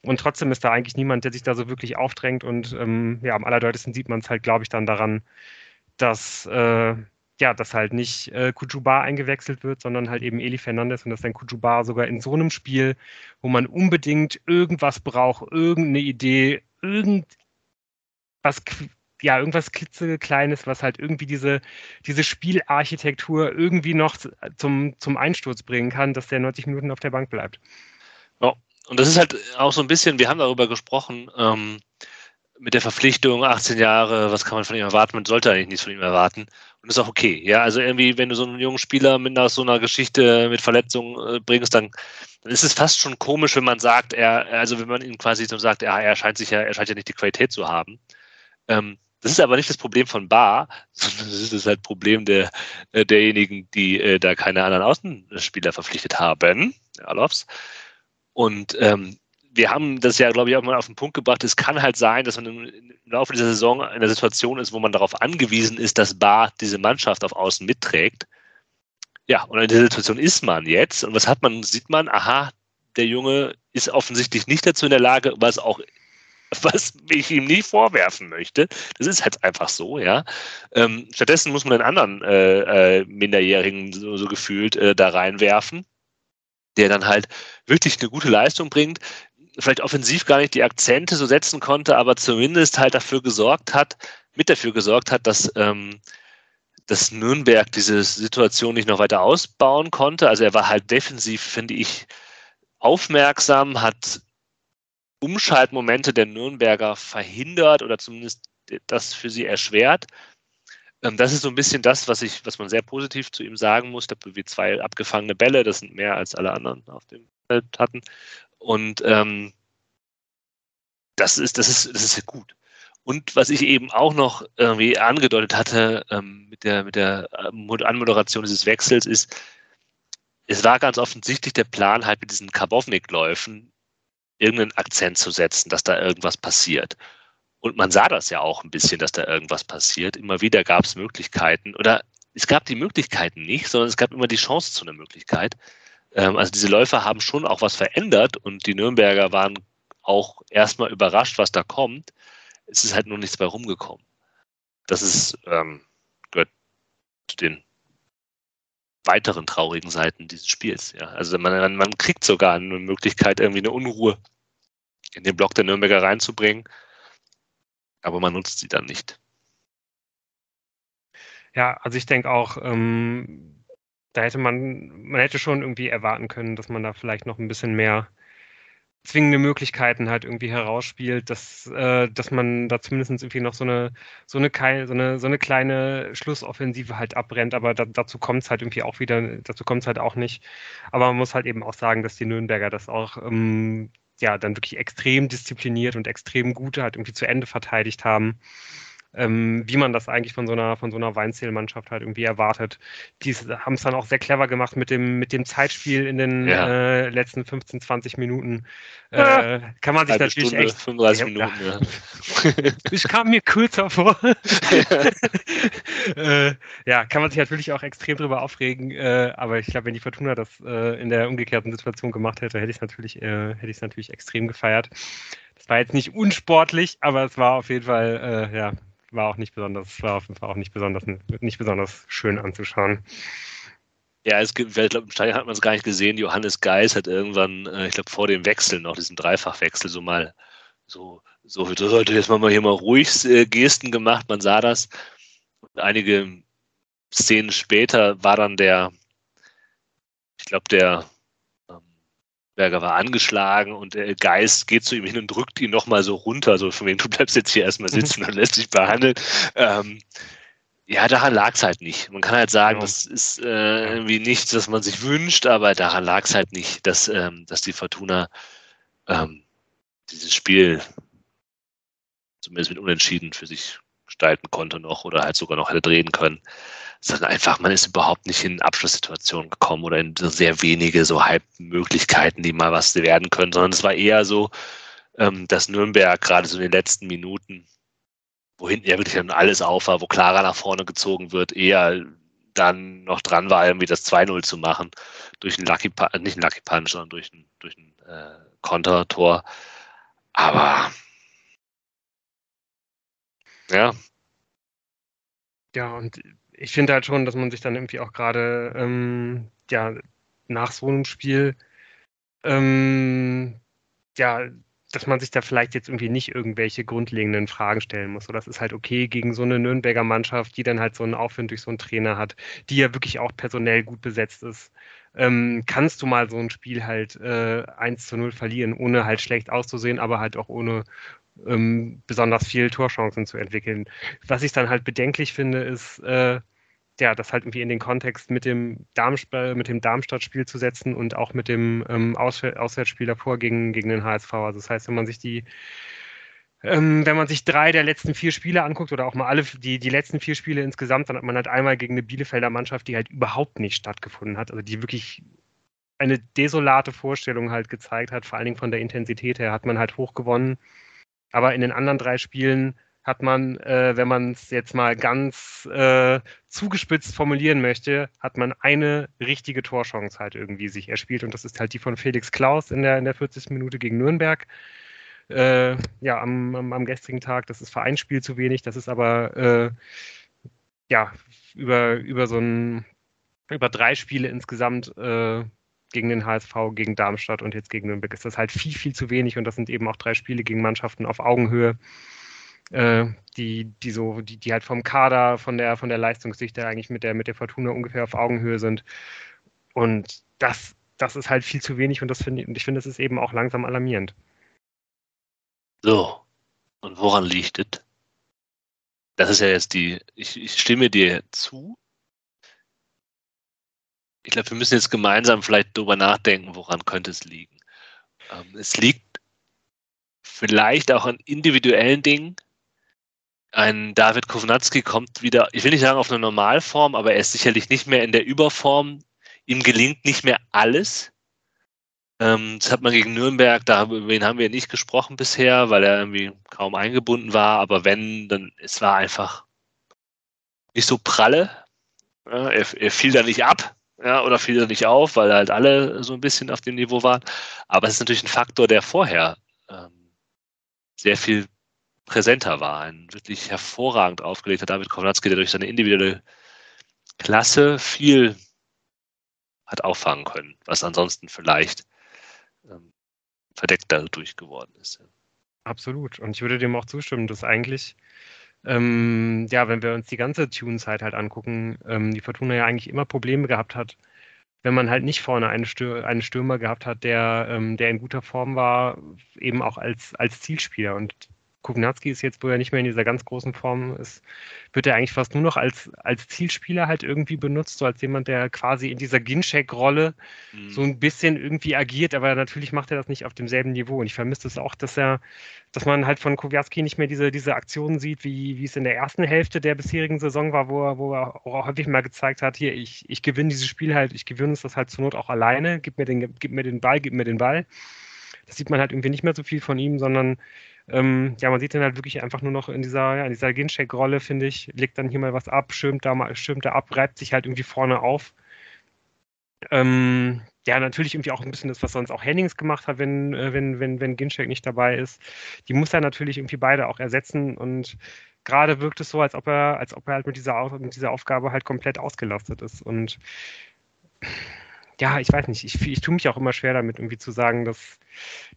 Und trotzdem ist da eigentlich niemand, der sich da so wirklich aufdrängt. Und ähm, ja, am allerdeutlichsten sieht man es halt, glaube ich, dann daran, dass äh, ja, dass halt nicht äh, Kujuba eingewechselt wird, sondern halt eben Eli Fernandes und dass dann Kujuba sogar in so einem Spiel, wo man unbedingt irgendwas braucht, irgendeine Idee, irgendwas, ja, irgendwas klitzekleines, was halt irgendwie diese, diese Spielarchitektur irgendwie noch zum, zum Einsturz bringen kann, dass der 90 Minuten auf der Bank bleibt. Ja, und das ist halt auch so ein bisschen, wir haben darüber gesprochen, ähm, mit der Verpflichtung, 18 Jahre, was kann man von ihm erwarten? Man sollte eigentlich nichts von ihm erwarten. Und ist auch okay. Ja, also irgendwie, wenn du so einen jungen Spieler mit einer, so einer Geschichte mit Verletzungen äh, bringst, dann, dann ist es fast schon komisch, wenn man sagt, er, also wenn man ihm quasi so sagt, ja, er scheint sich ja, er scheint ja nicht die Qualität zu haben. Ähm, das ist aber nicht das Problem von Bar, sondern das ist halt Problem der, äh, derjenigen, die äh, da keine anderen Außenspieler verpflichtet haben, Alofs. Und ähm, wir haben das ja, glaube ich, auch mal auf den Punkt gebracht. Es kann halt sein, dass man im Laufe dieser Saison in einer Situation ist, wo man darauf angewiesen ist, dass Bar diese Mannschaft auf Außen mitträgt. Ja, und in dieser Situation ist man jetzt. Und was hat man? Sieht man, aha, der Junge ist offensichtlich nicht dazu in der Lage, was auch was ich ihm nie vorwerfen möchte. Das ist halt einfach so, ja. Ähm, stattdessen muss man einen anderen äh, äh, Minderjährigen so, so gefühlt äh, da reinwerfen, der dann halt wirklich eine gute Leistung bringt, vielleicht offensiv gar nicht die Akzente so setzen konnte, aber zumindest halt dafür gesorgt hat, mit dafür gesorgt hat, dass, ähm, dass Nürnberg diese Situation nicht noch weiter ausbauen konnte. Also er war halt defensiv, finde ich, aufmerksam, hat Umschaltmomente der Nürnberger verhindert oder zumindest das für sie erschwert. Ähm, das ist so ein bisschen das, was ich, was man sehr positiv zu ihm sagen muss. Da wie zwei abgefangene Bälle, das sind mehr als alle anderen auf dem Feld hatten. Und ähm, das ist, das ist, das ist gut. Und was ich eben auch noch irgendwie angedeutet hatte ähm, mit der, mit der äh, Anmoderation dieses Wechsels ist, es war ganz offensichtlich der Plan, halt mit diesen Karbovnik-Läufen irgendeinen Akzent zu setzen, dass da irgendwas passiert. Und man sah das ja auch ein bisschen, dass da irgendwas passiert. Immer wieder gab es Möglichkeiten oder es gab die Möglichkeiten nicht, sondern es gab immer die Chance zu einer Möglichkeit. Ähm, also diese Läufer haben schon auch was verändert und die Nürnberger waren auch erstmal überrascht, was da kommt. Es ist halt nur nichts bei rumgekommen. Das ist, ähm, gehört zu den weiteren traurigen Seiten dieses Spiels. Ja. Also man, man kriegt sogar eine Möglichkeit, irgendwie eine Unruhe in den Block der Nürnberger reinzubringen, aber man nutzt sie dann nicht. Ja, also ich denke auch, ähm, da hätte man, man hätte schon irgendwie erwarten können, dass man da vielleicht noch ein bisschen mehr zwingende Möglichkeiten halt irgendwie herausspielt, dass, äh, dass man da zumindest irgendwie noch so eine, so eine, so eine, so eine kleine Schlussoffensive halt abbrennt, aber da, dazu kommt es halt irgendwie auch wieder, dazu kommt es halt auch nicht. Aber man muss halt eben auch sagen, dass die Nürnberger das auch ähm, ja dann wirklich extrem diszipliniert und extrem gut halt irgendwie zu Ende verteidigt haben ähm, wie man das eigentlich von so einer, von so einer Weinzählmannschaft halt irgendwie erwartet. Die haben es dann auch sehr clever gemacht mit dem, mit dem Zeitspiel in den ja. äh, letzten 15, 20 Minuten. Äh, kann man sich Halbe natürlich Stunde, echt. 35 Minuten, ja. ich kam mir kürzer vor. äh, ja, kann man sich natürlich auch extrem drüber aufregen, äh, aber ich glaube, wenn die Fortuna das äh, in der umgekehrten Situation gemacht hätte, hätte ich es natürlich, äh, hätte ich es natürlich extrem gefeiert. Das war jetzt nicht unsportlich, aber es war auf jeden Fall, äh, ja, war auch nicht besonders, war auf jeden Fall auch nicht besonders, nicht besonders schön anzuschauen. Ja, es gibt, ich glaube, im Stadion hat man es gar nicht gesehen. Johannes Geis hat irgendwann, äh, ich glaube, vor dem Wechsel noch diesen Dreifachwechsel so mal so, so, sollte jetzt mal hier mal ruhig äh, Gesten gemacht. Man sah das. Und einige Szenen später war dann der, ich glaube, der Berger war angeschlagen und der Geist geht zu ihm hin und drückt ihn nochmal so runter, so von wem du bleibst jetzt hier erstmal mhm. sitzen und lässt dich behandeln. Ähm, ja, daran lag es halt nicht. Man kann halt sagen, ja. das ist äh, irgendwie nichts, was man sich wünscht, aber daran lag es halt nicht, dass, ähm, dass die Fortuna ähm, dieses Spiel zumindest mit Unentschieden für sich gestalten konnte noch oder halt sogar noch hätte drehen können sondern einfach, man ist überhaupt nicht in Abschlusssituationen gekommen oder in sehr wenige so Halbmöglichkeiten, die mal was werden können, sondern es war eher so, ähm, dass Nürnberg gerade so in den letzten Minuten, wo hinten ja wirklich dann alles auf war, wo Clara nach vorne gezogen wird, eher dann noch dran war, irgendwie das 2-0 zu machen, durch ein Lucky Punch, nicht ein Lucky Punch, sondern durch ein, durch ein äh, Kontertor. Aber ja. Ja, und ich finde halt schon, dass man sich dann irgendwie auch gerade ähm, ja, nach so einem Spiel ähm, ja, dass man sich da vielleicht jetzt irgendwie nicht irgendwelche grundlegenden Fragen stellen muss. So, das ist halt okay gegen so eine Nürnberger Mannschaft, die dann halt so einen Aufwind durch so einen Trainer hat, die ja wirklich auch personell gut besetzt ist. Ähm, kannst du mal so ein Spiel halt äh, 1 zu 0 verlieren, ohne halt schlecht auszusehen, aber halt auch ohne ähm, besonders viel Torchancen zu entwickeln. Was ich dann halt bedenklich finde, ist, äh, ja, das halt irgendwie in den Kontext mit dem, Darmst mit dem Darmstadt-Spiel zu setzen und auch mit dem ähm, Aus Auswärtsspiel davor gegen, gegen den HSV. Also das heißt, wenn man sich die, ähm, wenn man sich drei der letzten vier Spiele anguckt oder auch mal alle die, die letzten vier Spiele insgesamt, dann hat man halt einmal gegen eine Bielefelder Mannschaft, die halt überhaupt nicht stattgefunden hat, also die wirklich eine desolate Vorstellung halt gezeigt hat, vor allen Dingen von der Intensität her, hat man halt hoch gewonnen. Aber in den anderen drei Spielen hat man, äh, wenn man es jetzt mal ganz äh, zugespitzt formulieren möchte, hat man eine richtige Torchance halt irgendwie sich erspielt und das ist halt die von Felix Klaus in der, in der 40. Minute gegen Nürnberg. Äh, ja, am, am, am, gestrigen Tag, das ist Vereinsspiel zu wenig, das ist aber äh, ja über, über so ein über drei Spiele insgesamt äh, gegen den HSV, gegen Darmstadt und jetzt gegen Nürnberg ist das halt viel, viel zu wenig und das sind eben auch drei Spiele gegen Mannschaften auf Augenhöhe äh, die, die so, die, die halt vom Kader, von der, von der Leistungsdichte eigentlich mit der, mit der Fortuna ungefähr auf Augenhöhe sind. Und das, das ist halt viel zu wenig und das finde und ich finde, es ist eben auch langsam alarmierend. So. Und woran liegt es? Das ist ja jetzt die, ich, ich stimme dir zu. Ich glaube, wir müssen jetzt gemeinsam vielleicht darüber nachdenken, woran könnte es liegen. Ähm, es liegt vielleicht auch an individuellen Dingen, ein David Kovnatski kommt wieder, ich will nicht sagen auf eine Normalform, aber er ist sicherlich nicht mehr in der Überform. Ihm gelingt nicht mehr alles. Ähm, das hat man gegen Nürnberg, da haben wir nicht gesprochen bisher, weil er irgendwie kaum eingebunden war. Aber wenn, dann es war einfach nicht so pralle. Er, er, fiel da nicht ab ja, oder fiel da nicht auf, weil halt alle so ein bisschen auf dem Niveau waren. Aber es ist natürlich ein Faktor, der vorher ähm, sehr viel präsenter war. Ein wirklich hervorragend aufgelegter David Kovnatski, der durch seine individuelle Klasse viel hat auffangen können, was ansonsten vielleicht ähm, dadurch geworden ist. Absolut. Und ich würde dem auch zustimmen, dass eigentlich, ähm, ja, wenn wir uns die ganze Tune-Zeit halt angucken, ähm, die Fortuna ja eigentlich immer Probleme gehabt hat, wenn man halt nicht vorne einen, Stür einen Stürmer gehabt hat, der, ähm, der in guter Form war, eben auch als, als Zielspieler. Und Kugnatski ist jetzt, wo er nicht mehr in dieser ganz großen Form ist, wird er eigentlich fast nur noch als, als Zielspieler halt irgendwie benutzt, so als jemand, der quasi in dieser Ginchek-Rolle mhm. so ein bisschen irgendwie agiert, aber natürlich macht er das nicht auf demselben Niveau. Und ich vermisse es auch, dass er, dass man halt von Kowiatski nicht mehr diese, diese Aktionen sieht, wie, wie es in der ersten Hälfte der bisherigen Saison war, wo er, wo er auch häufig mal gezeigt hat, hier, ich, ich gewinne dieses Spiel halt, ich gewinne es das halt zur Not auch alleine, gib mir den, gib mir den Ball, gib mir den Ball. Das sieht man halt irgendwie nicht mehr so viel von ihm, sondern ähm, ja, man sieht dann halt wirklich einfach nur noch in dieser, ja, dieser Gincheck-Rolle, finde ich, legt dann hier mal was ab, schirmt da mal, schirmt da ab, reibt sich halt irgendwie vorne auf. Ähm, ja, natürlich irgendwie auch ein bisschen das, was sonst auch Hennings gemacht hat, wenn, äh, wenn, wenn, wenn Ginchek nicht dabei ist. Die muss er natürlich irgendwie beide auch ersetzen und gerade wirkt es so, als ob er, als ob er halt mit dieser, mit dieser Aufgabe halt komplett ausgelastet ist. Und ja, ich weiß nicht, ich, ich tue mich auch immer schwer damit, irgendwie zu sagen, dass,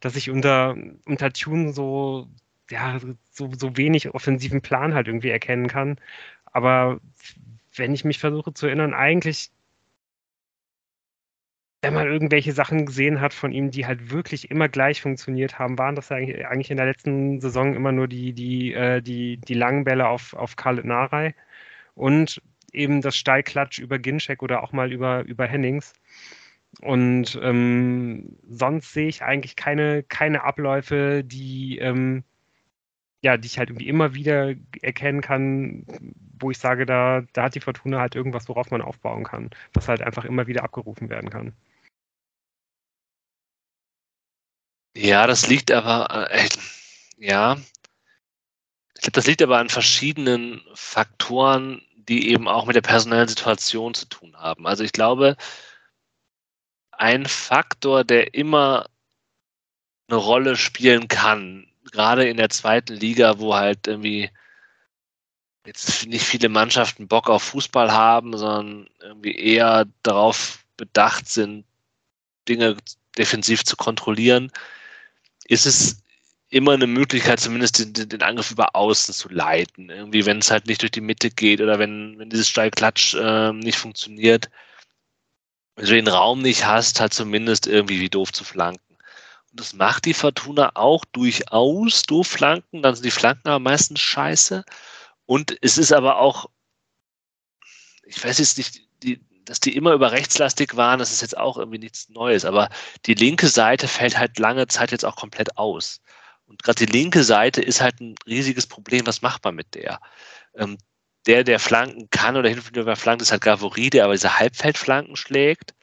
dass ich unter, unter Tune so, ja, so, so wenig offensiven Plan halt irgendwie erkennen kann. Aber wenn ich mich versuche zu erinnern, eigentlich, wenn man irgendwelche Sachen gesehen hat von ihm, die halt wirklich immer gleich funktioniert haben, waren das eigentlich, eigentlich in der letzten Saison immer nur die, die, äh, die, die langen Bälle auf, auf Karl Narei und eben das Steilklatsch über Ginczek oder auch mal über, über Hennings. Und ähm, sonst sehe ich eigentlich keine, keine Abläufe, die, ähm, ja, die ich halt irgendwie immer wieder erkennen kann, wo ich sage, da, da hat die Fortuna halt irgendwas, worauf man aufbauen kann, was halt einfach immer wieder abgerufen werden kann. Ja, das liegt aber, äh, ja, ich glaube, das liegt aber an verschiedenen Faktoren, die eben auch mit der personellen Situation zu tun haben. Also ich glaube, ein Faktor, der immer eine Rolle spielen kann, gerade in der zweiten Liga, wo halt irgendwie jetzt nicht viele Mannschaften Bock auf Fußball haben, sondern irgendwie eher darauf bedacht sind, Dinge defensiv zu kontrollieren, ist es immer eine Möglichkeit, zumindest den, den, Angriff über außen zu leiten. Irgendwie, wenn es halt nicht durch die Mitte geht oder wenn, wenn dieses Steilklatsch äh, nicht funktioniert, wenn du den Raum nicht hast, halt zumindest irgendwie wie doof zu flanken. Und das macht die Fortuna auch durchaus, doof flanken, dann sind die Flanken aber meistens scheiße. Und es ist aber auch, ich weiß jetzt nicht, die, dass die immer über rechtslastig waren, das ist jetzt auch irgendwie nichts Neues, aber die linke Seite fällt halt lange Zeit jetzt auch komplett aus. Und gerade die linke Seite ist halt ein riesiges Problem. Was macht man mit der? Ähm, der, der flanken kann oder hilft über flankt, ist halt Gavori, der aber diese Halbfeldflanken schlägt.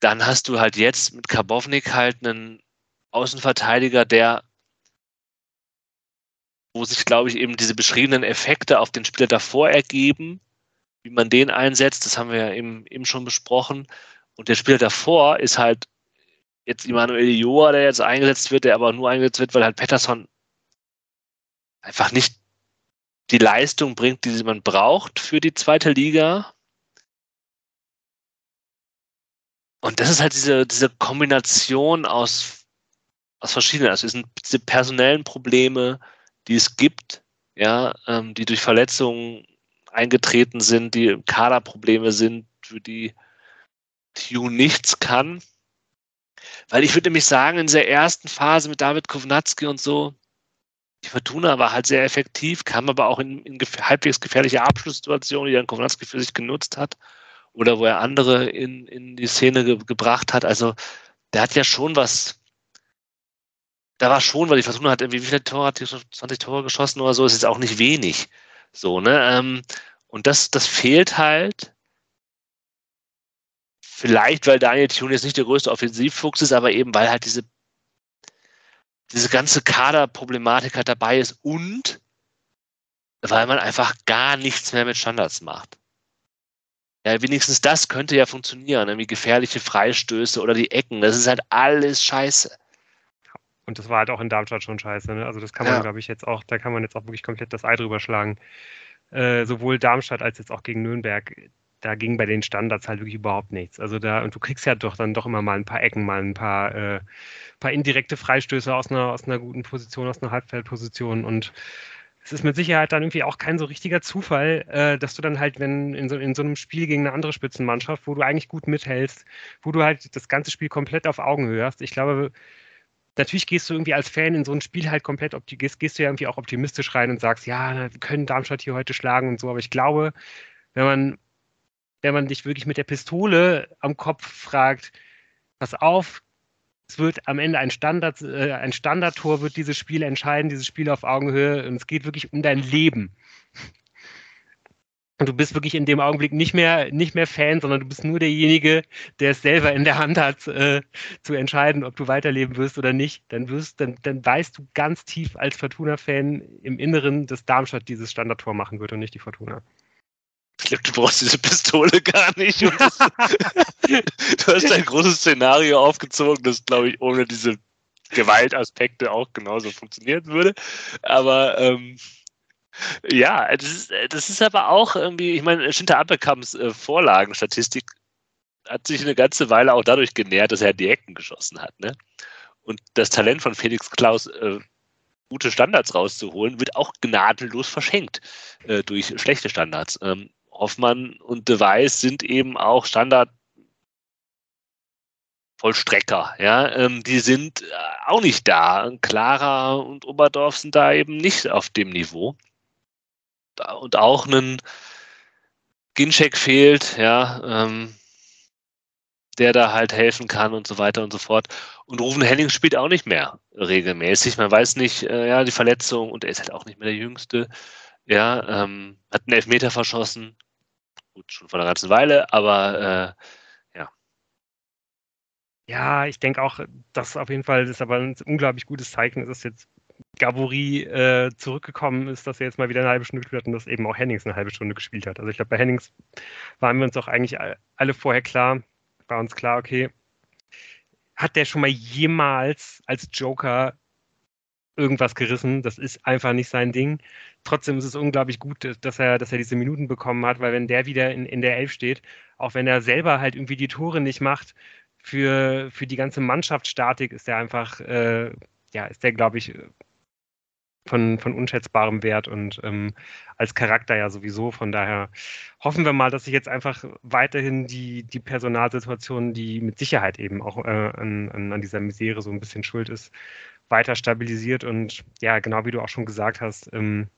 Dann hast du halt jetzt mit Karbovnik halt einen Außenverteidiger, der wo sich, glaube ich, eben diese beschriebenen Effekte auf den Spieler davor ergeben, wie man den einsetzt, das haben wir ja eben, eben schon besprochen. Und der Spieler davor ist halt jetzt Immanuel Joa, der jetzt eingesetzt wird, der aber nur eingesetzt wird, weil halt Patterson einfach nicht die Leistung bringt, die man braucht für die zweite Liga. Und das ist halt diese, diese Kombination aus, aus verschiedenen, also es sind diese personellen Probleme, die es gibt, ja, ähm, die durch Verletzungen eingetreten sind, die Kaderprobleme sind, für die Tune nichts kann. Weil ich würde nämlich sagen, in dieser ersten Phase mit David Kovnatski und so, die Fortuna war halt sehr effektiv, kam aber auch in, in halbwegs gefährliche Abschlusssituationen, die dann Kovnatski für sich genutzt hat oder wo er andere in, in die Szene ge gebracht hat. Also der hat ja schon was, da war schon, weil die Fortuna hat irgendwie, wie viele Tore hat die 20 Tore geschossen oder so, ist jetzt auch nicht wenig. So, ne? Ähm, und das, das fehlt halt. Vielleicht, weil Daniel Thune jetzt nicht der größte Offensivfuchs ist, aber eben, weil halt diese, diese ganze Kaderproblematik halt dabei ist und weil man einfach gar nichts mehr mit Standards macht. Ja, wenigstens das könnte ja funktionieren, irgendwie gefährliche Freistöße oder die Ecken. Das ist halt alles scheiße. Und das war halt auch in Darmstadt schon scheiße. Ne? Also das kann man, ja. glaube ich, jetzt auch, da kann man jetzt auch wirklich komplett das Ei drüber schlagen. Äh, sowohl Darmstadt als jetzt auch gegen Nürnberg da ging bei den Standards halt wirklich überhaupt nichts. Also da, und du kriegst ja doch dann doch immer mal ein paar Ecken, mal ein paar, äh, paar indirekte Freistöße aus einer, aus einer guten Position, aus einer Halbfeldposition und es ist mit Sicherheit dann irgendwie auch kein so richtiger Zufall, äh, dass du dann halt, wenn in so, in so einem Spiel gegen eine andere Spitzenmannschaft, wo du eigentlich gut mithältst, wo du halt das ganze Spiel komplett auf Augenhöhe hast. Ich glaube, natürlich gehst du irgendwie als Fan in so ein Spiel halt komplett, gehst, gehst du ja irgendwie auch optimistisch rein und sagst, ja, wir können Darmstadt hier heute schlagen und so, aber ich glaube, wenn man wenn man dich wirklich mit der Pistole am Kopf fragt, pass auf, es wird am Ende ein Standard, äh, ein Standardtor wird dieses Spiel entscheiden, dieses Spiel auf Augenhöhe und es geht wirklich um dein Leben. Und du bist wirklich in dem Augenblick nicht mehr, nicht mehr Fan, sondern du bist nur derjenige, der es selber in der Hand hat, äh, zu entscheiden, ob du weiterleben wirst oder nicht. Dann wirst, dann, dann weißt du ganz tief als Fortuna-Fan im Inneren, dass Darmstadt dieses Standardtor machen wird und nicht die Fortuna. Ich glaube, du brauchst diese Pistole gar nicht. Das, du hast ein großes Szenario aufgezogen, das, glaube ich, ohne diese Gewaltaspekte auch genauso funktionieren würde. Aber ähm, ja, das ist, das ist aber auch irgendwie, ich meine, Schinter Appelkamps äh, Vorlagenstatistik hat sich eine ganze Weile auch dadurch genährt, dass er die Ecken geschossen hat. Ne? Und das Talent von Felix Klaus, äh, gute Standards rauszuholen, wird auch gnadenlos verschenkt äh, durch schlechte Standards. Ähm, Hoffmann und De Weiß sind eben auch Standard Vollstrecker, ja, ähm, die sind äh, auch nicht da. Clara und Oberdorf sind da eben nicht auf dem Niveau. Und auch ein Ginczek fehlt, ja, ähm, der da halt helfen kann und so weiter und so fort. Und Rufen Henning spielt auch nicht mehr regelmäßig. Man weiß nicht, äh, ja, die Verletzung und er ist halt auch nicht mehr der Jüngste. Ja, ähm, hat einen Elfmeter verschossen, gut, schon vor einer ganzen Weile, aber äh, ja. Ja, ich denke auch, dass auf jeden Fall das aber ein unglaublich gutes Zeichen ist, dass jetzt Gabori äh, zurückgekommen ist, dass er jetzt mal wieder eine halbe Stunde gespielt hat und dass eben auch Hennings eine halbe Stunde gespielt hat. Also ich glaube, bei Hennings waren wir uns auch eigentlich alle vorher klar, war uns klar, okay, hat der schon mal jemals als Joker irgendwas gerissen? Das ist einfach nicht sein Ding. Trotzdem ist es unglaublich gut, dass er, dass er diese Minuten bekommen hat, weil wenn der wieder in, in der Elf steht, auch wenn er selber halt irgendwie die Tore nicht macht, für, für die ganze Mannschaftsstatik ist der einfach, äh, ja, ist der, glaube ich, von, von unschätzbarem Wert und ähm, als Charakter ja sowieso. Von daher hoffen wir mal, dass sich jetzt einfach weiterhin die, die Personalsituation, die mit Sicherheit eben auch äh, an, an dieser Misere so ein bisschen schuld ist, weiter stabilisiert. Und ja, genau wie du auch schon gesagt hast, ähm,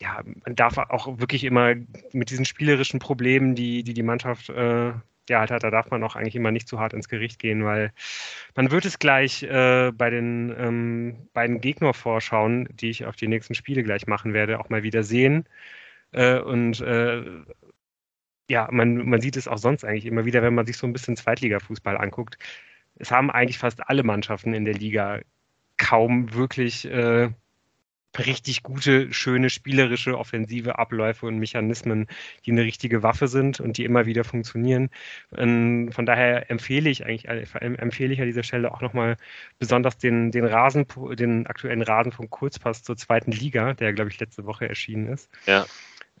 ja, man darf auch wirklich immer mit diesen spielerischen Problemen, die die, die Mannschaft äh, ja, halt, da darf man auch eigentlich immer nicht zu hart ins Gericht gehen, weil man wird es gleich äh, bei den ähm, beiden Gegnervorschauen, die ich auf die nächsten Spiele gleich machen werde, auch mal wieder sehen. Äh, und äh, ja, man, man sieht es auch sonst eigentlich immer wieder, wenn man sich so ein bisschen Zweitligafußball anguckt. Es haben eigentlich fast alle Mannschaften in der Liga kaum wirklich äh, richtig gute, schöne, spielerische, offensive Abläufe und Mechanismen, die eine richtige Waffe sind und die immer wieder funktionieren. Ähm, von daher empfehle ich eigentlich, äh, empfehle ich an dieser Stelle auch nochmal besonders den, den Rasen, den aktuellen Rasen von Kurzpass zur zweiten Liga, der, glaube ich, letzte Woche erschienen ist. Ja.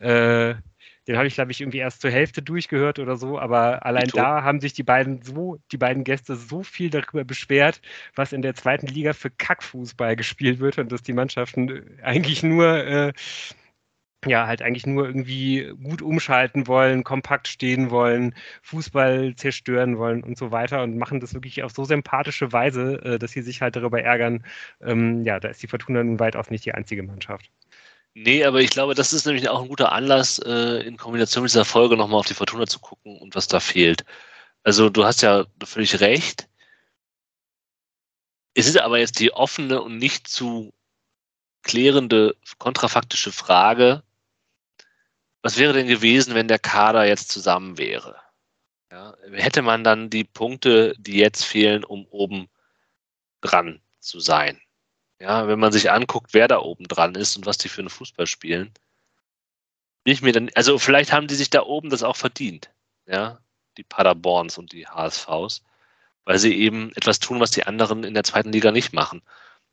Äh, den habe ich, glaube ich, irgendwie erst zur Hälfte durchgehört oder so, aber allein da haben sich die beiden so, die beiden Gäste so viel darüber beschwert, was in der zweiten Liga für Kackfußball gespielt wird und dass die Mannschaften eigentlich nur äh, ja, halt eigentlich nur irgendwie gut umschalten wollen, kompakt stehen wollen, Fußball zerstören wollen und so weiter und machen das wirklich auf so sympathische Weise, äh, dass sie sich halt darüber ärgern. Ähm, ja, da ist die Fortuna nun weitaus nicht die einzige Mannschaft. Nee, aber ich glaube, das ist nämlich auch ein guter Anlass, äh, in Kombination mit dieser Folge nochmal auf die Fortuna zu gucken und was da fehlt. Also du hast ja völlig recht. Es ist aber jetzt die offene und nicht zu klärende kontrafaktische Frage, was wäre denn gewesen, wenn der Kader jetzt zusammen wäre? Ja, hätte man dann die Punkte, die jetzt fehlen, um oben dran zu sein? Ja, wenn man sich anguckt, wer da oben dran ist und was die für einen Fußball spielen, bin ich mir dann, also vielleicht haben die sich da oben das auch verdient, ja, die Paderborns und die HSVs, weil sie eben etwas tun, was die anderen in der zweiten Liga nicht machen.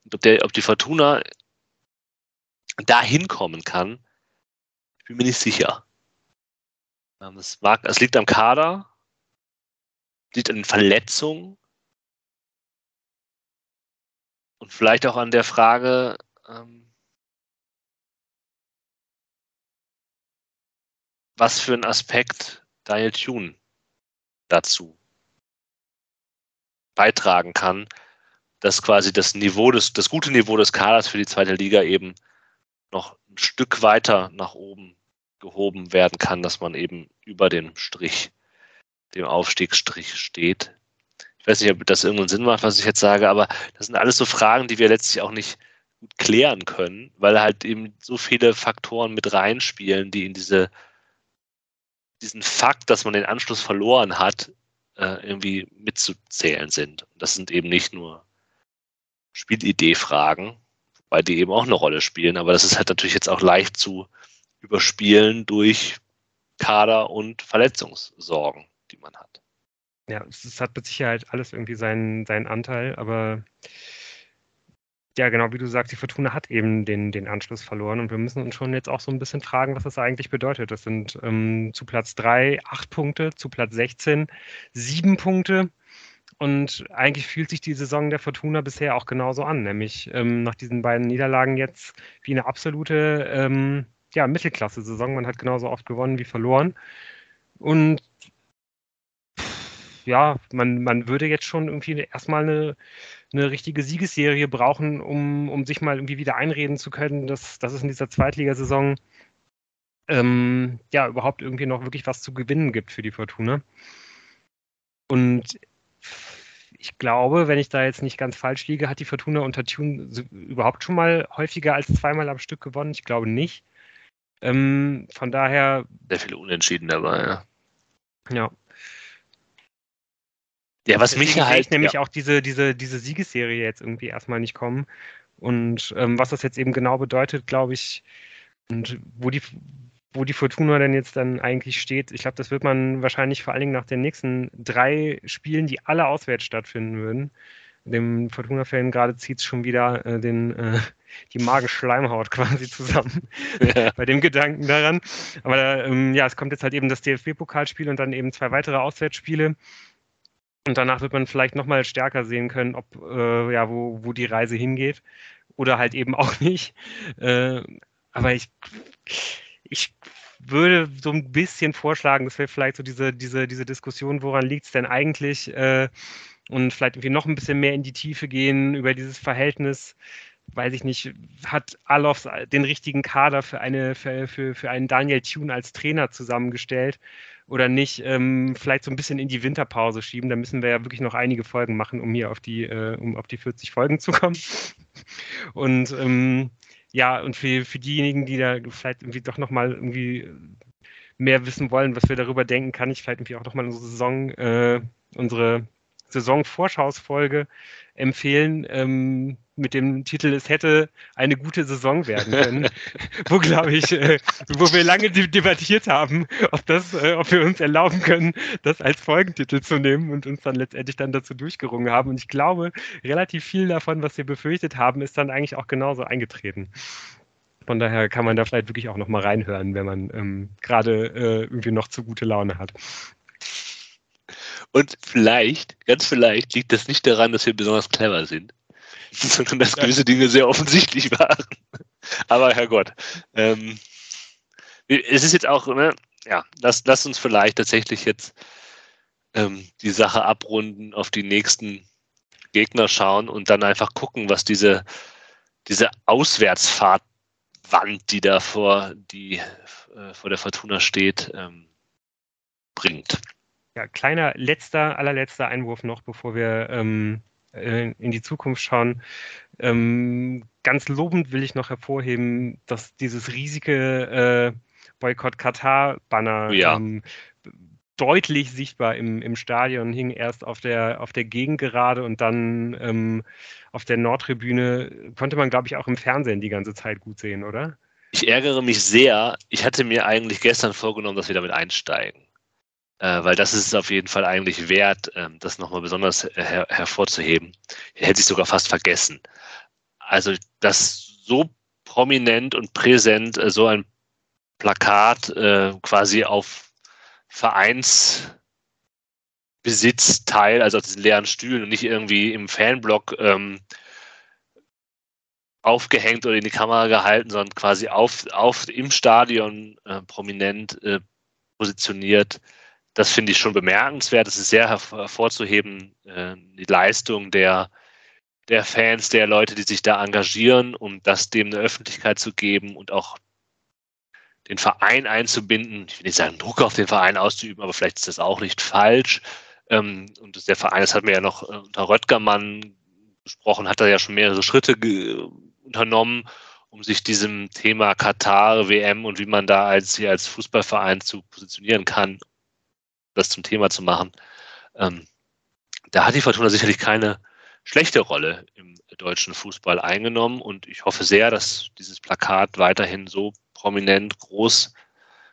Und ob, der, ob die Fortuna da hinkommen kann, bin mir nicht sicher. Es, mag, es liegt am Kader, liegt an Verletzungen, Und vielleicht auch an der Frage, ähm, was für einen Aspekt Daniel Thune dazu beitragen kann, dass quasi das Niveau des, das gute Niveau des Kaders für die zweite Liga eben noch ein Stück weiter nach oben gehoben werden kann, dass man eben über dem Strich, dem Aufstiegsstrich steht. Ich weiß nicht, ob das irgendeinen Sinn macht, was ich jetzt sage, aber das sind alles so Fragen, die wir letztlich auch nicht klären können, weil halt eben so viele Faktoren mit reinspielen, die in diese, diesen Fakt, dass man den Anschluss verloren hat, äh, irgendwie mitzuzählen sind. Das sind eben nicht nur Spielidee-Fragen, wobei die eben auch eine Rolle spielen, aber das ist halt natürlich jetzt auch leicht zu überspielen durch Kader und Verletzungssorgen, die man hat ja, es, hat mit Sicherheit alles irgendwie seinen, seinen Anteil, aber ja, genau wie du sagst, die Fortuna hat eben den, den Anschluss verloren und wir müssen uns schon jetzt auch so ein bisschen fragen, was das eigentlich bedeutet. Das sind ähm, zu Platz 3 8 Punkte, zu Platz 16 7 Punkte. Und eigentlich fühlt sich die Saison der Fortuna bisher auch genauso an, nämlich ähm, nach diesen beiden Niederlagen jetzt wie eine absolute ähm, ja, Mittelklasse-Saison. Man hat genauso oft gewonnen wie verloren. Und ja, man, man würde jetzt schon irgendwie erstmal eine, eine richtige Siegesserie brauchen, um, um sich mal irgendwie wieder einreden zu können, dass, dass es in dieser Zweitligasaison ähm, ja überhaupt irgendwie noch wirklich was zu gewinnen gibt für die Fortuna. Und ich glaube, wenn ich da jetzt nicht ganz falsch liege, hat die Fortuna unter Tune überhaupt schon mal häufiger als zweimal am Stück gewonnen. Ich glaube nicht. Ähm, von daher. Sehr viele Unentschieden dabei, ja. Ja, Ja, was mich halt. nämlich ja. auch diese, diese, diese Siegesserie jetzt irgendwie erstmal nicht kommen. Und ähm, was das jetzt eben genau bedeutet, glaube ich, und wo die, wo die Fortuna denn jetzt dann eigentlich steht, ich glaube, das wird man wahrscheinlich vor allen Dingen nach den nächsten drei Spielen, die alle auswärts stattfinden würden. Dem Fortuna-Fan gerade zieht es schon wieder äh, den, äh, die Magenschleimhaut quasi zusammen ja. bei dem Gedanken daran. Aber ähm, ja, es kommt jetzt halt eben das DFB-Pokalspiel und dann eben zwei weitere Auswärtsspiele. Und danach wird man vielleicht nochmal stärker sehen können, ob äh, ja, wo, wo die Reise hingeht. Oder halt eben auch nicht. Äh, aber ich, ich würde so ein bisschen vorschlagen, dass wir vielleicht so diese, diese, diese Diskussion, woran liegt es denn eigentlich, äh, und vielleicht irgendwie noch ein bisschen mehr in die Tiefe gehen über dieses Verhältnis. Weiß ich nicht, hat Alofs den richtigen Kader für, eine, für, für, für einen Daniel Thune als Trainer zusammengestellt oder nicht? Ähm, vielleicht so ein bisschen in die Winterpause schieben. Da müssen wir ja wirklich noch einige Folgen machen, um hier auf die, äh, um auf die 40 Folgen zu kommen. Und ähm, ja, und für, für diejenigen, die da vielleicht irgendwie doch nochmal irgendwie mehr wissen wollen, was wir darüber denken, kann ich vielleicht irgendwie auch nochmal unsere Saison, äh, unsere Saisonvorschausfolge empfehlen ähm, mit dem Titel Es hätte eine gute Saison werden können, wo glaube ich, äh, wo wir lange debattiert haben, ob das, äh, ob wir uns erlauben können, das als Folgentitel zu nehmen und uns dann letztendlich dann dazu durchgerungen haben. Und ich glaube, relativ viel davon, was wir befürchtet haben, ist dann eigentlich auch genauso eingetreten. Von daher kann man da vielleicht wirklich auch noch mal reinhören, wenn man ähm, gerade äh, irgendwie noch zu gute Laune hat. Und vielleicht, ganz vielleicht, liegt das nicht daran, dass wir besonders clever sind, sondern dass gewisse Dinge sehr offensichtlich waren. Aber Herrgott, ähm, es ist jetzt auch, ne, ja, lass, lass uns vielleicht tatsächlich jetzt ähm, die Sache abrunden, auf die nächsten Gegner schauen und dann einfach gucken, was diese, diese Auswärtsfahrtwand, die da vor, die, äh, vor der Fortuna steht, ähm, bringt. Ja, kleiner letzter, allerletzter Einwurf noch, bevor wir ähm, äh, in die Zukunft schauen. Ähm, ganz lobend will ich noch hervorheben, dass dieses riesige äh, Boykott Katar-Banner ja. ähm, deutlich sichtbar im, im Stadion hing, erst auf der, auf der Gegengerade und dann ähm, auf der Nordtribüne. Konnte man, glaube ich, auch im Fernsehen die ganze Zeit gut sehen, oder? Ich ärgere mich sehr. Ich hatte mir eigentlich gestern vorgenommen, dass wir damit einsteigen weil das ist es auf jeden Fall eigentlich wert, äh, das nochmal besonders her hervorzuheben. Hätte ich sogar fast vergessen. Also, dass so prominent und präsent äh, so ein Plakat äh, quasi auf Vereinsbesitzteil, also auf diesen leeren Stühlen und nicht irgendwie im Fanblock ähm, aufgehängt oder in die Kamera gehalten, sondern quasi auf, auf im Stadion äh, prominent äh, positioniert das finde ich schon bemerkenswert. Es ist sehr hervorzuheben, äh, die Leistung der, der Fans, der Leute, die sich da engagieren, um das dem eine Öffentlichkeit zu geben und auch den Verein einzubinden. Ich will nicht sagen, Druck auf den Verein auszuüben, aber vielleicht ist das auch nicht falsch. Ähm, und der Verein, das hat mir ja noch äh, unter Röttgermann gesprochen, hat da ja schon mehrere Schritte unternommen, um sich diesem Thema Katar, WM und wie man da als, hier als Fußballverein zu positionieren kann, das zum Thema zu machen. Ähm, da hat die Fortuna sicherlich keine schlechte Rolle im deutschen Fußball eingenommen und ich hoffe sehr, dass dieses Plakat weiterhin so prominent groß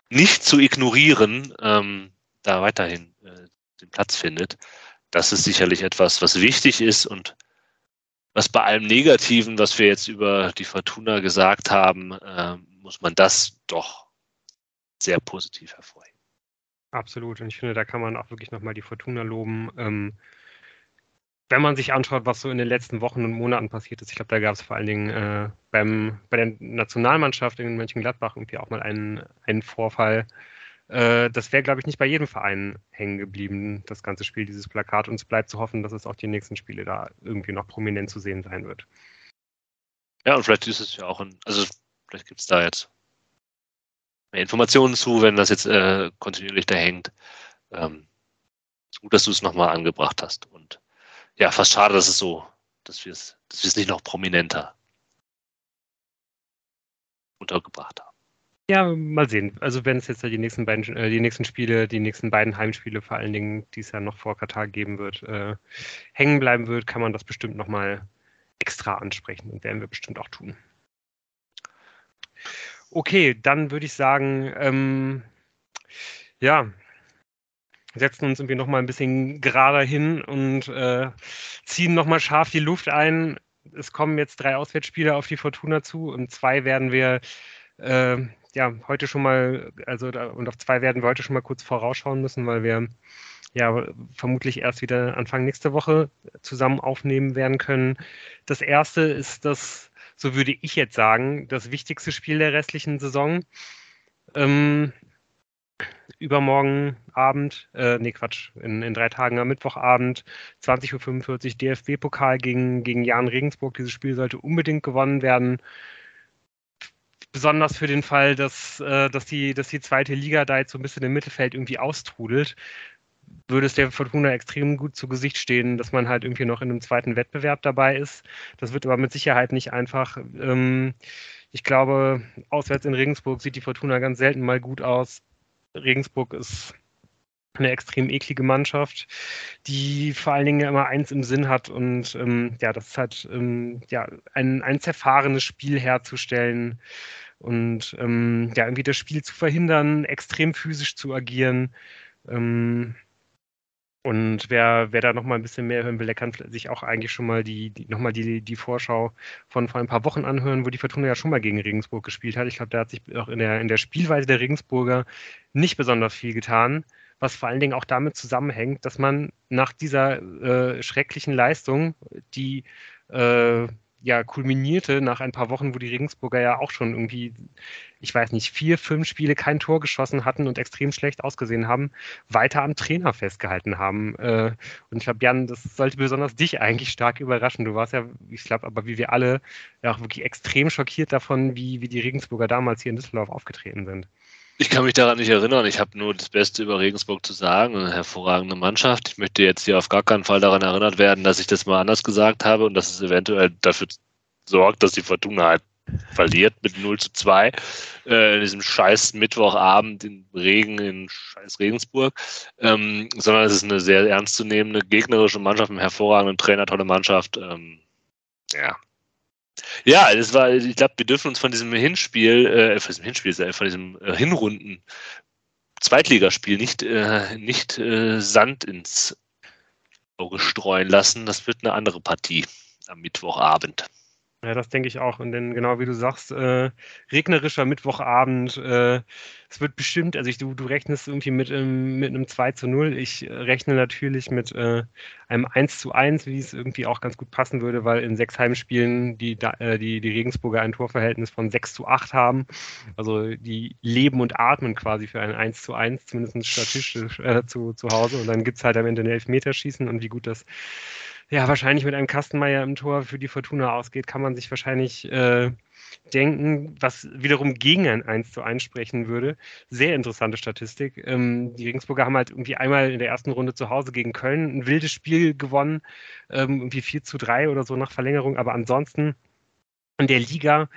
nicht zu ignorieren, ähm, da weiterhin äh, den Platz findet. Das ist sicherlich etwas, was wichtig ist und was bei allem Negativen, was wir jetzt über die Fortuna gesagt haben, äh, muss man das doch sehr positiv hervorheben. Absolut. Und ich finde, da kann man auch wirklich nochmal die Fortuna loben. Ähm, wenn man sich anschaut, was so in den letzten Wochen und Monaten passiert ist, ich glaube, da gab es vor allen Dingen äh, beim, bei der Nationalmannschaft in Mönchengladbach irgendwie auch mal einen, einen Vorfall. Äh, das wäre, glaube ich, nicht bei jedem Verein hängen geblieben, das ganze Spiel, dieses Plakat. Und es bleibt zu hoffen, dass es auch die nächsten Spiele da irgendwie noch prominent zu sehen sein wird. Ja, und vielleicht ist es ja auch ein, also vielleicht gibt es da jetzt mehr Informationen zu, wenn das jetzt äh, kontinuierlich da hängt. Ähm, gut, dass du es nochmal angebracht hast. Und ja, fast schade, dass es so, dass wir es, dass wir es nicht noch prominenter untergebracht haben. Ja, mal sehen. Also wenn es jetzt die nächsten beiden, äh, die nächsten Spiele, die nächsten beiden Heimspiele vor allen Dingen, die es ja noch vor Katar geben wird, äh, hängen bleiben wird, kann man das bestimmt nochmal extra ansprechen und werden wir bestimmt auch tun. Okay, dann würde ich sagen, ähm, ja, setzen uns irgendwie nochmal ein bisschen gerader hin und äh, ziehen nochmal scharf die Luft ein. Es kommen jetzt drei Auswärtsspiele auf die Fortuna zu und zwei werden wir äh, ja heute schon mal, also und auf zwei werden wir heute schon mal kurz vorausschauen müssen, weil wir ja vermutlich erst wieder Anfang nächste Woche zusammen aufnehmen werden können. Das erste ist das so würde ich jetzt sagen, das wichtigste Spiel der restlichen Saison. Ähm, übermorgen Abend, äh, nee Quatsch, in, in drei Tagen am Mittwochabend, 20.45 Uhr DFB-Pokal gegen, gegen Jan Regensburg. Dieses Spiel sollte unbedingt gewonnen werden. Besonders für den Fall, dass, äh, dass, die, dass die zweite Liga da jetzt so ein bisschen im Mittelfeld irgendwie austrudelt würde es der Fortuna extrem gut zu Gesicht stehen, dass man halt irgendwie noch in einem zweiten Wettbewerb dabei ist. Das wird aber mit Sicherheit nicht einfach. Ähm, ich glaube, auswärts in Regensburg sieht die Fortuna ganz selten mal gut aus. Regensburg ist eine extrem eklige Mannschaft, die vor allen Dingen immer eins im Sinn hat und ähm, ja, das ist halt ähm, ja, ein, ein zerfahrenes Spiel herzustellen und ähm, ja, irgendwie das Spiel zu verhindern, extrem physisch zu agieren. Ähm, und wer, wer da noch mal ein bisschen mehr hören will, der kann sich auch eigentlich schon mal die, die noch mal die, die Vorschau von vor ein paar Wochen anhören, wo die Fortuna ja schon mal gegen Regensburg gespielt hat. Ich glaube, da hat sich auch in der, in der Spielweise der Regensburger nicht besonders viel getan, was vor allen Dingen auch damit zusammenhängt, dass man nach dieser äh, schrecklichen Leistung, die äh, ja kulminierte nach ein paar Wochen, wo die Regensburger ja auch schon irgendwie, ich weiß nicht, vier, fünf Spiele kein Tor geschossen hatten und extrem schlecht ausgesehen haben, weiter am Trainer festgehalten haben. Äh, und ich glaube, Jan, das sollte besonders dich eigentlich stark überraschen. Du warst ja, ich glaube, aber wie wir alle, ja auch wirklich extrem schockiert davon, wie, wie die Regensburger damals hier in Düsseldorf aufgetreten sind. Ich kann mich daran nicht erinnern. Ich habe nur das Beste über Regensburg zu sagen. Eine hervorragende Mannschaft. Ich möchte jetzt hier auf gar keinen Fall daran erinnert werden, dass ich das mal anders gesagt habe und dass es eventuell dafür sorgt, dass die Fortuna halt verliert mit 0 zu 2 äh, in diesem scheiß Mittwochabend in Regen in scheiß Regensburg, ähm, sondern es ist eine sehr ernstzunehmende gegnerische Mannschaft, einen hervorragenden Trainer, tolle Mannschaft. Ähm, ja, ja, das war, ich glaube, wir dürfen uns von diesem Hinspiel, äh, von diesem Hinspiel, äh, von diesem äh, Hinrunden Zweitligaspiel nicht, äh, nicht äh, Sand ins Auge streuen lassen. Das wird eine andere Partie am Mittwochabend. Ja, das denke ich auch. Und dann, genau wie du sagst, äh, regnerischer Mittwochabend. Es wird bestimmt, also ich, du, du rechnest irgendwie mit, ähm, mit einem 2 zu 0. Ich äh, rechne natürlich mit äh, einem 1 zu 1, wie es irgendwie auch ganz gut passen würde, weil in sechs Heimspielen die, äh, die, die Regensburger ein Torverhältnis von 6 zu 8 haben. Also die leben und atmen quasi für ein 1 zu 1, zumindest statistisch äh, zu, zu Hause. Und dann gibt es halt am Ende ein Elfmeterschießen und wie gut das ja, wahrscheinlich mit einem Kastenmeier im Tor für die Fortuna ausgeht, kann man sich wahrscheinlich äh, denken, was wiederum gegen ein 1 zu 1 sprechen würde. Sehr interessante Statistik. Ähm, die Regensburger haben halt irgendwie einmal in der ersten Runde zu Hause gegen Köln ein wildes Spiel gewonnen, ähm, irgendwie 4 zu 3 oder so nach Verlängerung, aber ansonsten in der Liga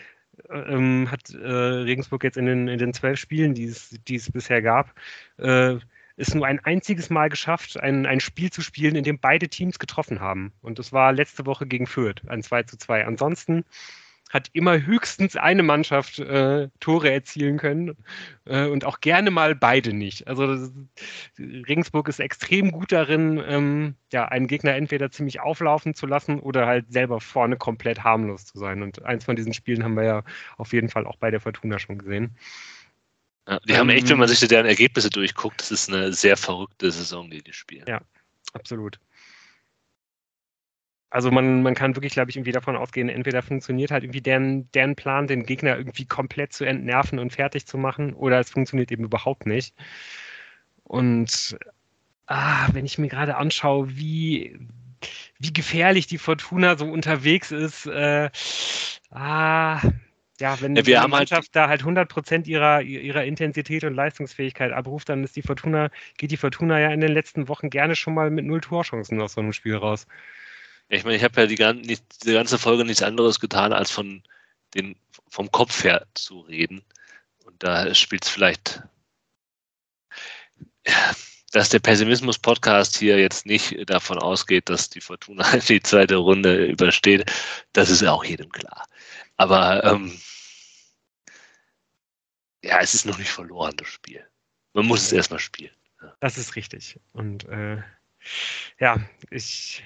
ähm, hat äh, Regensburg jetzt in den, in den zwölf Spielen, die es, die es bisher gab, äh, es nur ein einziges Mal geschafft, ein, ein Spiel zu spielen, in dem beide Teams getroffen haben. Und das war letzte Woche gegen Fürth, ein 2 zu 2. Ansonsten hat immer höchstens eine Mannschaft äh, Tore erzielen können äh, und auch gerne mal beide nicht. Also Regensburg ist extrem gut darin, ähm, ja, einen Gegner entweder ziemlich auflaufen zu lassen oder halt selber vorne komplett harmlos zu sein. Und eins von diesen Spielen haben wir ja auf jeden Fall auch bei der Fortuna schon gesehen. Ja, die ähm, haben echt, wenn man sich deren Ergebnisse durchguckt, das ist eine sehr verrückte Saison, die die spielen. Ja, absolut. Also man, man kann wirklich, glaube ich, irgendwie davon ausgehen, entweder funktioniert halt irgendwie deren, deren Plan, den Gegner irgendwie komplett zu entnerven und fertig zu machen, oder es funktioniert eben überhaupt nicht. Und ah, wenn ich mir gerade anschaue, wie, wie gefährlich die Fortuna so unterwegs ist, äh, ah, ja, wenn ja, die halt Mannschaft halt da halt 100 ihrer, ihrer Intensität und Leistungsfähigkeit abruft, dann ist die Fortuna, geht die Fortuna ja in den letzten Wochen gerne schon mal mit null Torchancen aus so einem Spiel raus. Ich meine, ich habe ja die, die, ganze Folge nichts anderes getan, als von den, vom Kopf her zu reden. Und da spielt es vielleicht, dass der Pessimismus-Podcast hier jetzt nicht davon ausgeht, dass die Fortuna die zweite Runde übersteht. Das ist auch jedem klar. Aber ähm, ja, es ist noch nicht verloren, das Spiel. Man muss es erstmal spielen. Das ist richtig. Und äh, ja, ich,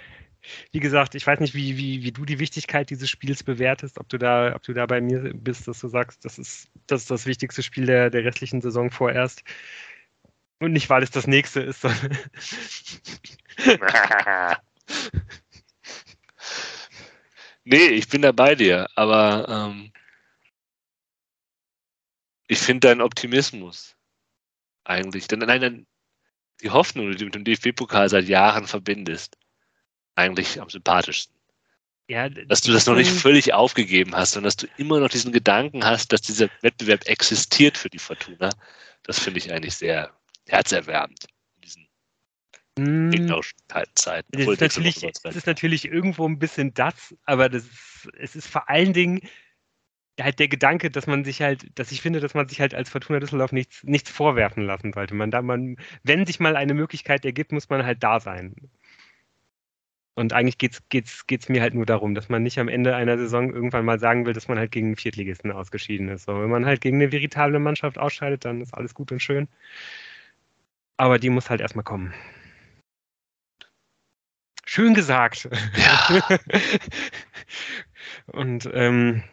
wie gesagt, ich weiß nicht, wie, wie, wie du die Wichtigkeit dieses Spiels bewertest, ob du da, ob du da bei mir bist, dass du sagst, das ist das, ist das wichtigste Spiel der, der restlichen Saison vorerst. Und nicht, weil es das nächste ist, sondern. nee, ich bin da bei dir, aber ähm, ich finde deinen Optimismus eigentlich, denn nein, die Hoffnung, die du mit dem DFB-Pokal seit Jahren verbindest, eigentlich am sympathischsten. Ja, dass du das noch nicht völlig aufgegeben hast, sondern dass du immer noch diesen Gedanken hast, dass dieser Wettbewerb existiert für die Fortuna. Das finde ich eigentlich sehr herzerwärmend in diesen gegnerischen Zeiten. Es ist, natürlich, es ist natürlich irgendwo ein bisschen das, aber das ist, es ist vor allen Dingen halt der Gedanke, dass man sich halt, dass ich finde, dass man sich halt als Fortuna Düsseldorf nichts, nichts vorwerfen lassen sollte. Man da man, wenn sich mal eine Möglichkeit ergibt, muss man halt da sein. Und eigentlich geht es geht's, geht's mir halt nur darum, dass man nicht am Ende einer Saison irgendwann mal sagen will, dass man halt gegen einen Viertligisten ausgeschieden ist. So, wenn man halt gegen eine veritable Mannschaft ausscheidet, dann ist alles gut und schön. Aber die muss halt erstmal kommen. Schön gesagt. Ja. und ähm,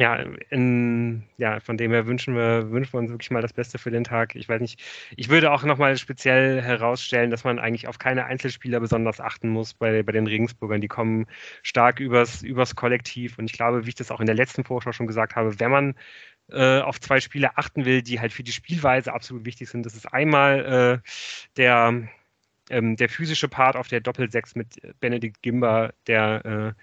ja, in, ja, von dem her wünschen wir, wünschen wir uns wirklich mal das Beste für den Tag. Ich weiß nicht, ich würde auch nochmal speziell herausstellen, dass man eigentlich auf keine Einzelspieler besonders achten muss bei, bei den Regensburgern. Die kommen stark übers, übers Kollektiv und ich glaube, wie ich das auch in der letzten Vorschau schon gesagt habe, wenn man äh, auf zwei Spieler achten will, die halt für die Spielweise absolut wichtig sind, das ist einmal äh, der, ähm, der physische Part auf der Doppelsechs mit Benedikt Gimba, der äh,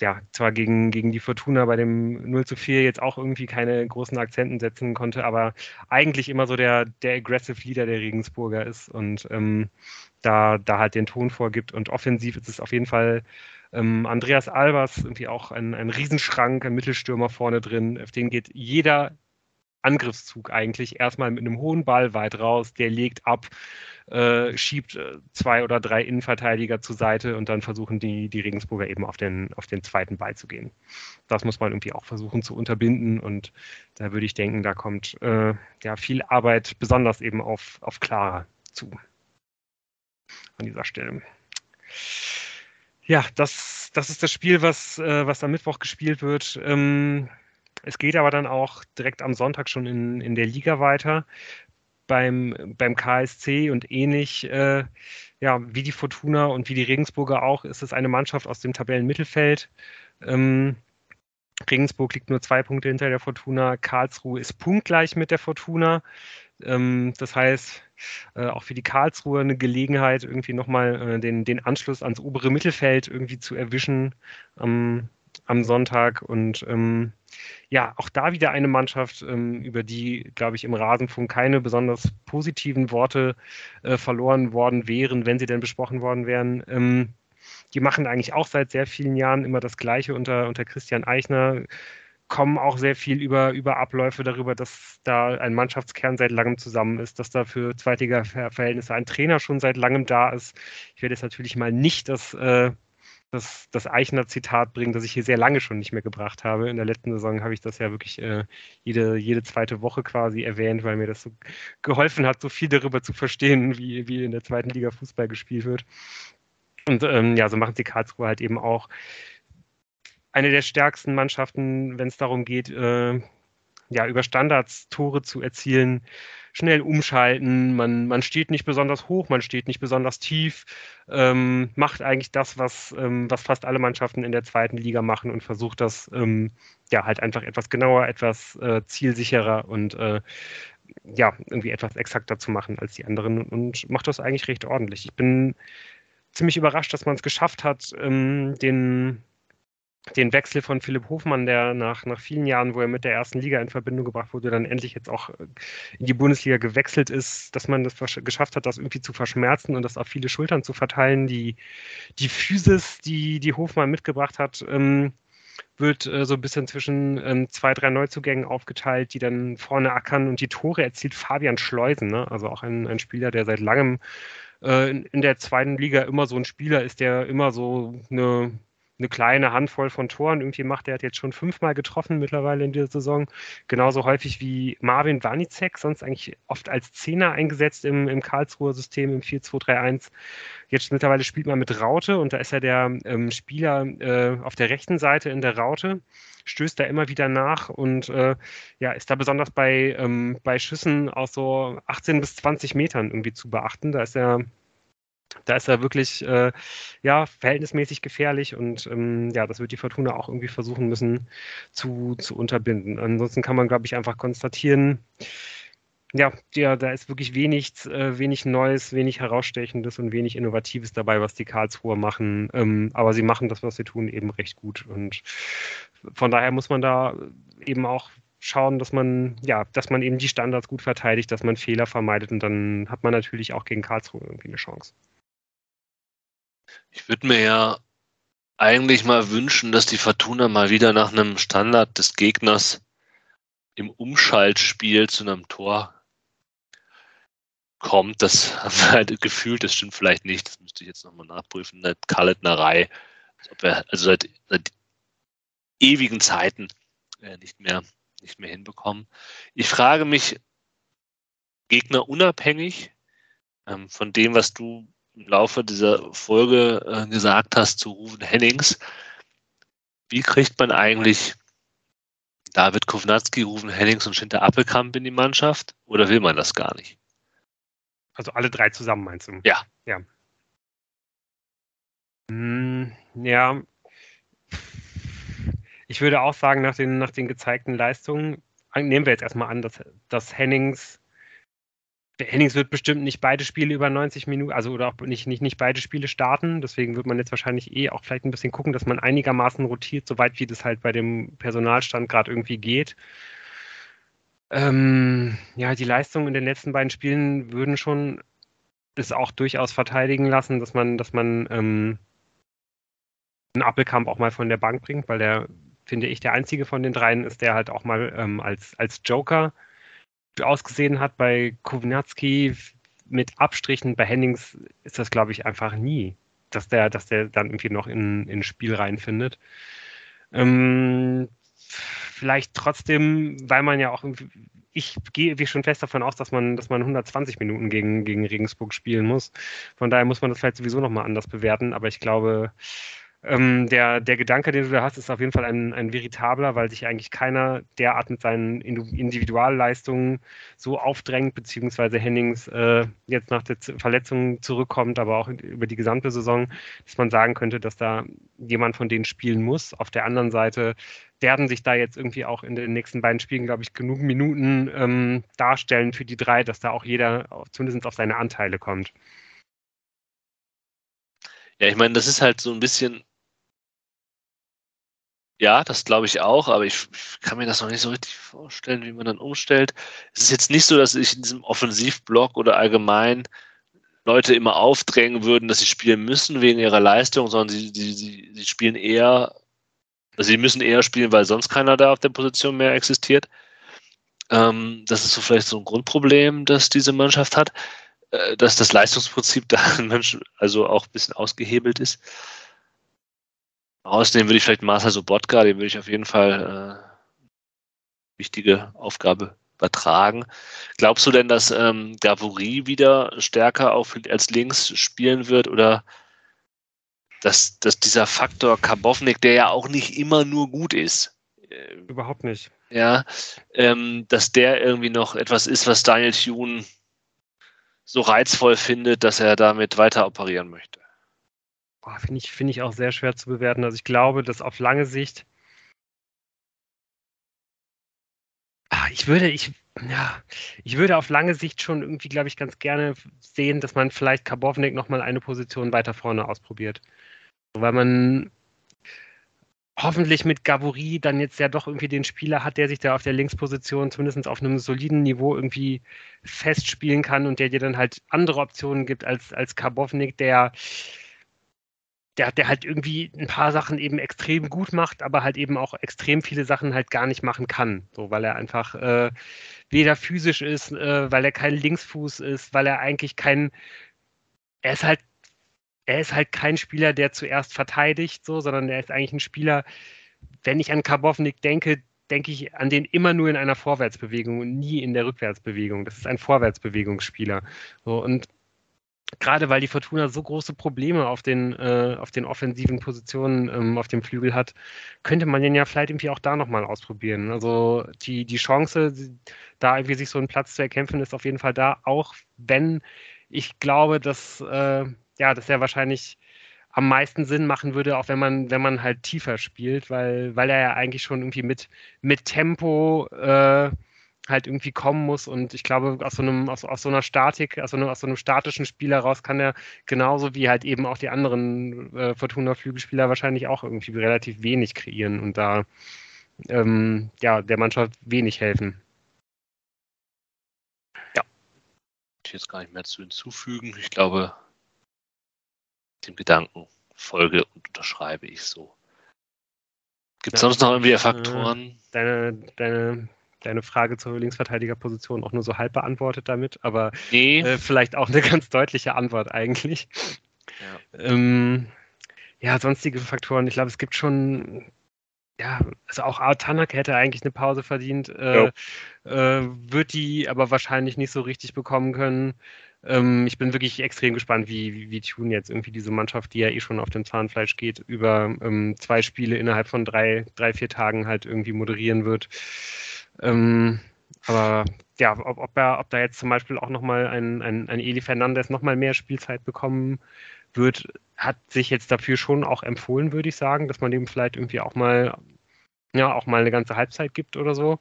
ja, zwar gegen, gegen die Fortuna bei dem 0 zu 4 jetzt auch irgendwie keine großen Akzenten setzen konnte, aber eigentlich immer so der, der Aggressive Leader der Regensburger ist und ähm, da, da halt den Ton vorgibt. Und offensiv ist es auf jeden Fall ähm, Andreas Albers, irgendwie auch ein, ein Riesenschrank, ein Mittelstürmer vorne drin, auf den geht jeder Angriffszug eigentlich erstmal mit einem hohen Ball weit raus, der legt ab, äh, schiebt äh, zwei oder drei Innenverteidiger zur Seite und dann versuchen die, die Regensburger eben auf den, auf den zweiten Ball zu gehen. Das muss man irgendwie auch versuchen zu unterbinden und da würde ich denken, da kommt äh, ja viel Arbeit, besonders eben auf, auf Clara zu. An dieser Stelle. Ja, das, das ist das Spiel, was, äh, was am Mittwoch gespielt wird. Ähm, es geht aber dann auch direkt am Sonntag schon in, in der Liga weiter. Beim, beim KSC und ähnlich, äh, ja, wie die Fortuna und wie die Regensburger auch, ist es eine Mannschaft aus dem Tabellenmittelfeld. Ähm, Regensburg liegt nur zwei Punkte hinter der Fortuna. Karlsruhe ist punktgleich mit der Fortuna. Ähm, das heißt, äh, auch für die Karlsruhe eine Gelegenheit, irgendwie nochmal äh, den, den Anschluss ans obere Mittelfeld irgendwie zu erwischen am, am Sonntag. Und ähm, ja, auch da wieder eine Mannschaft, ähm, über die, glaube ich, im Rasenfunk keine besonders positiven Worte äh, verloren worden wären, wenn sie denn besprochen worden wären. Ähm, die machen eigentlich auch seit sehr vielen Jahren immer das Gleiche unter, unter Christian Eichner, kommen auch sehr viel über, über Abläufe darüber, dass da ein Mannschaftskern seit langem zusammen ist, dass da für Zweitliga-Verhältnisse ein Trainer schon seit langem da ist. Ich werde jetzt natürlich mal nicht das äh, das, das Eichner-Zitat bringen, das ich hier sehr lange schon nicht mehr gebracht habe. In der letzten Saison habe ich das ja wirklich äh, jede, jede zweite Woche quasi erwähnt, weil mir das so geholfen hat, so viel darüber zu verstehen, wie, wie in der zweiten Liga Fußball gespielt wird. Und ähm, ja, so machen sie Karlsruhe halt eben auch eine der stärksten Mannschaften, wenn es darum geht, äh, ja, über Standards Tore zu erzielen schnell umschalten, man, man steht nicht besonders hoch, man steht nicht besonders tief, ähm, macht eigentlich das, was, ähm, was fast alle Mannschaften in der zweiten Liga machen und versucht das ähm, ja halt einfach etwas genauer, etwas äh, zielsicherer und äh, ja, irgendwie etwas exakter zu machen als die anderen und macht das eigentlich recht ordentlich. Ich bin ziemlich überrascht, dass man es geschafft hat, ähm, den den Wechsel von Philipp Hofmann, der nach, nach vielen Jahren, wo er mit der ersten Liga in Verbindung gebracht wurde, dann endlich jetzt auch äh, in die Bundesliga gewechselt ist, dass man das geschafft hat, das irgendwie zu verschmerzen und das auf viele Schultern zu verteilen. Die, die Physis, die, die Hofmann mitgebracht hat, ähm, wird äh, so ein bisschen zwischen ähm, zwei, drei Neuzugängen aufgeteilt, die dann vorne ackern und die Tore erzielt Fabian Schleusen, ne? also auch ein, ein Spieler, der seit langem äh, in, in der zweiten Liga immer so ein Spieler ist, der immer so eine eine kleine Handvoll von Toren irgendwie macht. Der hat jetzt schon fünfmal getroffen mittlerweile in dieser Saison. Genauso häufig wie Marvin Wanicek, sonst eigentlich oft als Zehner eingesetzt im, im Karlsruher System im 4-2-3-1. Jetzt mittlerweile spielt man mit Raute und da ist er der ähm, Spieler äh, auf der rechten Seite in der Raute stößt da immer wieder nach und äh, ja, ist da besonders bei, ähm, bei Schüssen aus so 18 bis 20 Metern irgendwie zu beachten. Da ist er da ist er wirklich äh, ja, verhältnismäßig gefährlich und ähm, ja, das wird die Fortuna auch irgendwie versuchen müssen zu, zu unterbinden. Ansonsten kann man, glaube ich, einfach konstatieren, ja, ja, da ist wirklich wenig, äh, wenig Neues, wenig Herausstechendes und wenig Innovatives dabei, was die Karlsruher machen. Ähm, aber sie machen das, was sie tun, eben recht gut. Und von daher muss man da eben auch schauen, dass man, ja, dass man eben die Standards gut verteidigt, dass man Fehler vermeidet und dann hat man natürlich auch gegen Karlsruhe irgendwie eine Chance. Ich würde mir ja eigentlich mal wünschen, dass die Fortuna mal wieder nach einem Standard des Gegners im Umschaltspiel zu einem Tor kommt. Das haben wir halt gefühlt, das stimmt vielleicht nicht, das müsste ich jetzt nochmal nachprüfen, eine Kalletnerei. Also seit, seit ewigen Zeiten äh, nicht mehr, nicht mehr hinbekommen. Ich frage mich, Gegner unabhängig ähm, von dem, was du im Laufe dieser Folge äh, gesagt hast zu Ruven Hennings. Wie kriegt man eigentlich David Kovnatski, Ruven Hennings und Schinter Appelkamp in die Mannschaft? Oder will man das gar nicht? Also alle drei zusammen meinst du? Ja. Ja. Hm, ja. Ich würde auch sagen, nach den, nach den gezeigten Leistungen, nehmen wir jetzt erstmal an, dass, dass Hennings Hennings wird bestimmt nicht beide Spiele über 90 Minuten, also oder auch nicht, nicht, nicht beide Spiele starten. Deswegen wird man jetzt wahrscheinlich eh auch vielleicht ein bisschen gucken, dass man einigermaßen rotiert, soweit wie das halt bei dem Personalstand gerade irgendwie geht. Ähm, ja, die Leistungen in den letzten beiden Spielen würden schon es auch durchaus verteidigen lassen, dass man, dass man ähm, einen Appelkamp auch mal von der Bank bringt, weil der, finde ich, der einzige von den dreien ist, der halt auch mal ähm, als, als Joker ausgesehen hat bei Kovnatski mit Abstrichen, bei Hennings ist das, glaube ich, einfach nie, dass der, dass der dann irgendwie noch in, in Spiel reinfindet. Ähm, vielleicht trotzdem, weil man ja auch, ich gehe wie schon fest davon aus, dass man, dass man 120 Minuten gegen, gegen Regensburg spielen muss. Von daher muss man das vielleicht sowieso nochmal anders bewerten, aber ich glaube, ähm, der, der Gedanke, den du da hast, ist auf jeden Fall ein, ein veritabler, weil sich eigentlich keiner derart mit seinen Individualleistungen so aufdrängt, beziehungsweise Hennings äh, jetzt nach der Verletzung zurückkommt, aber auch über die gesamte Saison, dass man sagen könnte, dass da jemand von denen spielen muss. Auf der anderen Seite werden sich da jetzt irgendwie auch in den nächsten beiden Spielen, glaube ich, genug Minuten ähm, darstellen für die drei, dass da auch jeder zumindest auf seine Anteile kommt. Ja, ich meine, das ist halt so ein bisschen ja, das glaube ich auch, aber ich, ich, kann mir das noch nicht so richtig vorstellen, wie man dann umstellt. Es ist jetzt nicht so, dass ich in diesem Offensivblock oder allgemein Leute immer aufdrängen würden, dass sie spielen müssen wegen ihrer Leistung, sondern sie, sie, sie, sie spielen eher, also sie müssen eher spielen, weil sonst keiner da auf der Position mehr existiert. Ähm, das ist so vielleicht so ein Grundproblem, das diese Mannschaft hat, äh, dass das Leistungsprinzip da also auch ein bisschen ausgehebelt ist. Rausnehmen würde ich vielleicht Marcel Sobotka, dem würde ich auf jeden Fall äh, wichtige Aufgabe übertragen. Glaubst du denn, dass ähm, Gavouri wieder stärker auf, als links spielen wird oder dass, dass dieser Faktor Karbovnik, der ja auch nicht immer nur gut ist, äh, überhaupt nicht. Ja, ähm, dass der irgendwie noch etwas ist, was Daniel Thune so reizvoll findet, dass er damit weiter operieren möchte. Finde ich, find ich auch sehr schwer zu bewerten. Also ich glaube, dass auf lange Sicht. Ah, ich würde, ich, ja, ich würde auf lange Sicht schon irgendwie, glaube ich, ganz gerne sehen, dass man vielleicht Karbovnik nochmal eine Position weiter vorne ausprobiert. Weil man hoffentlich mit Gavouri dann jetzt ja doch irgendwie den Spieler hat, der sich da auf der Linksposition zumindest auf einem soliden Niveau irgendwie festspielen kann und der dir dann halt andere Optionen gibt als, als Karbovnik, der der, der halt irgendwie ein paar Sachen eben extrem gut macht, aber halt eben auch extrem viele Sachen halt gar nicht machen kann. So, weil er einfach äh, weder physisch ist, äh, weil er kein Linksfuß ist, weil er eigentlich kein, er ist halt, er ist halt kein Spieler, der zuerst verteidigt, so, sondern er ist eigentlich ein Spieler, wenn ich an Karbovnik denke, denke ich an den immer nur in einer Vorwärtsbewegung und nie in der Rückwärtsbewegung. Das ist ein Vorwärtsbewegungsspieler. So, und gerade weil die Fortuna so große Probleme auf den, äh, auf den offensiven Positionen ähm, auf dem Flügel hat, könnte man den ja vielleicht irgendwie auch da nochmal ausprobieren. Also die, die Chance, da irgendwie sich so einen Platz zu erkämpfen, ist auf jeden Fall da, auch wenn ich glaube, dass, äh, ja, dass er wahrscheinlich am meisten Sinn machen würde, auch wenn man, wenn man halt tiefer spielt, weil, weil er ja eigentlich schon irgendwie mit, mit Tempo äh, halt irgendwie kommen muss. Und ich glaube, aus so einem, aus, aus so einer Statik, aus so einem, aus so einem statischen Spiel heraus kann er genauso wie halt eben auch die anderen äh, Fortuna-Flügelspieler wahrscheinlich auch irgendwie relativ wenig kreieren und da ähm, ja, der Mannschaft wenig helfen. Ja. Ich jetzt gar nicht mehr zu hinzufügen. Ich glaube, dem Gedanken folge und unterschreibe ich so. Gibt es sonst noch irgendwie Faktoren? Deine, deine deine Frage zur Linksverteidigerposition auch nur so halb beantwortet damit, aber nee. äh, vielleicht auch eine ganz deutliche Antwort eigentlich. Ja, ähm, ja sonstige Faktoren. Ich glaube, es gibt schon, ja, also auch Tanak hätte eigentlich eine Pause verdient, äh, äh, wird die aber wahrscheinlich nicht so richtig bekommen können. Ähm, ich bin wirklich extrem gespannt, wie, wie, wie Tune jetzt irgendwie diese Mannschaft, die ja eh schon auf dem Zahnfleisch geht, über ähm, zwei Spiele innerhalb von drei, drei, vier Tagen halt irgendwie moderieren wird. Ähm, aber ja, ob, ob, er, ob da jetzt zum Beispiel auch nochmal ein, ein, ein Eli Fernandes nochmal mehr Spielzeit bekommen wird, hat sich jetzt dafür schon auch empfohlen, würde ich sagen, dass man dem vielleicht irgendwie auch mal, ja, auch mal eine ganze Halbzeit gibt oder so.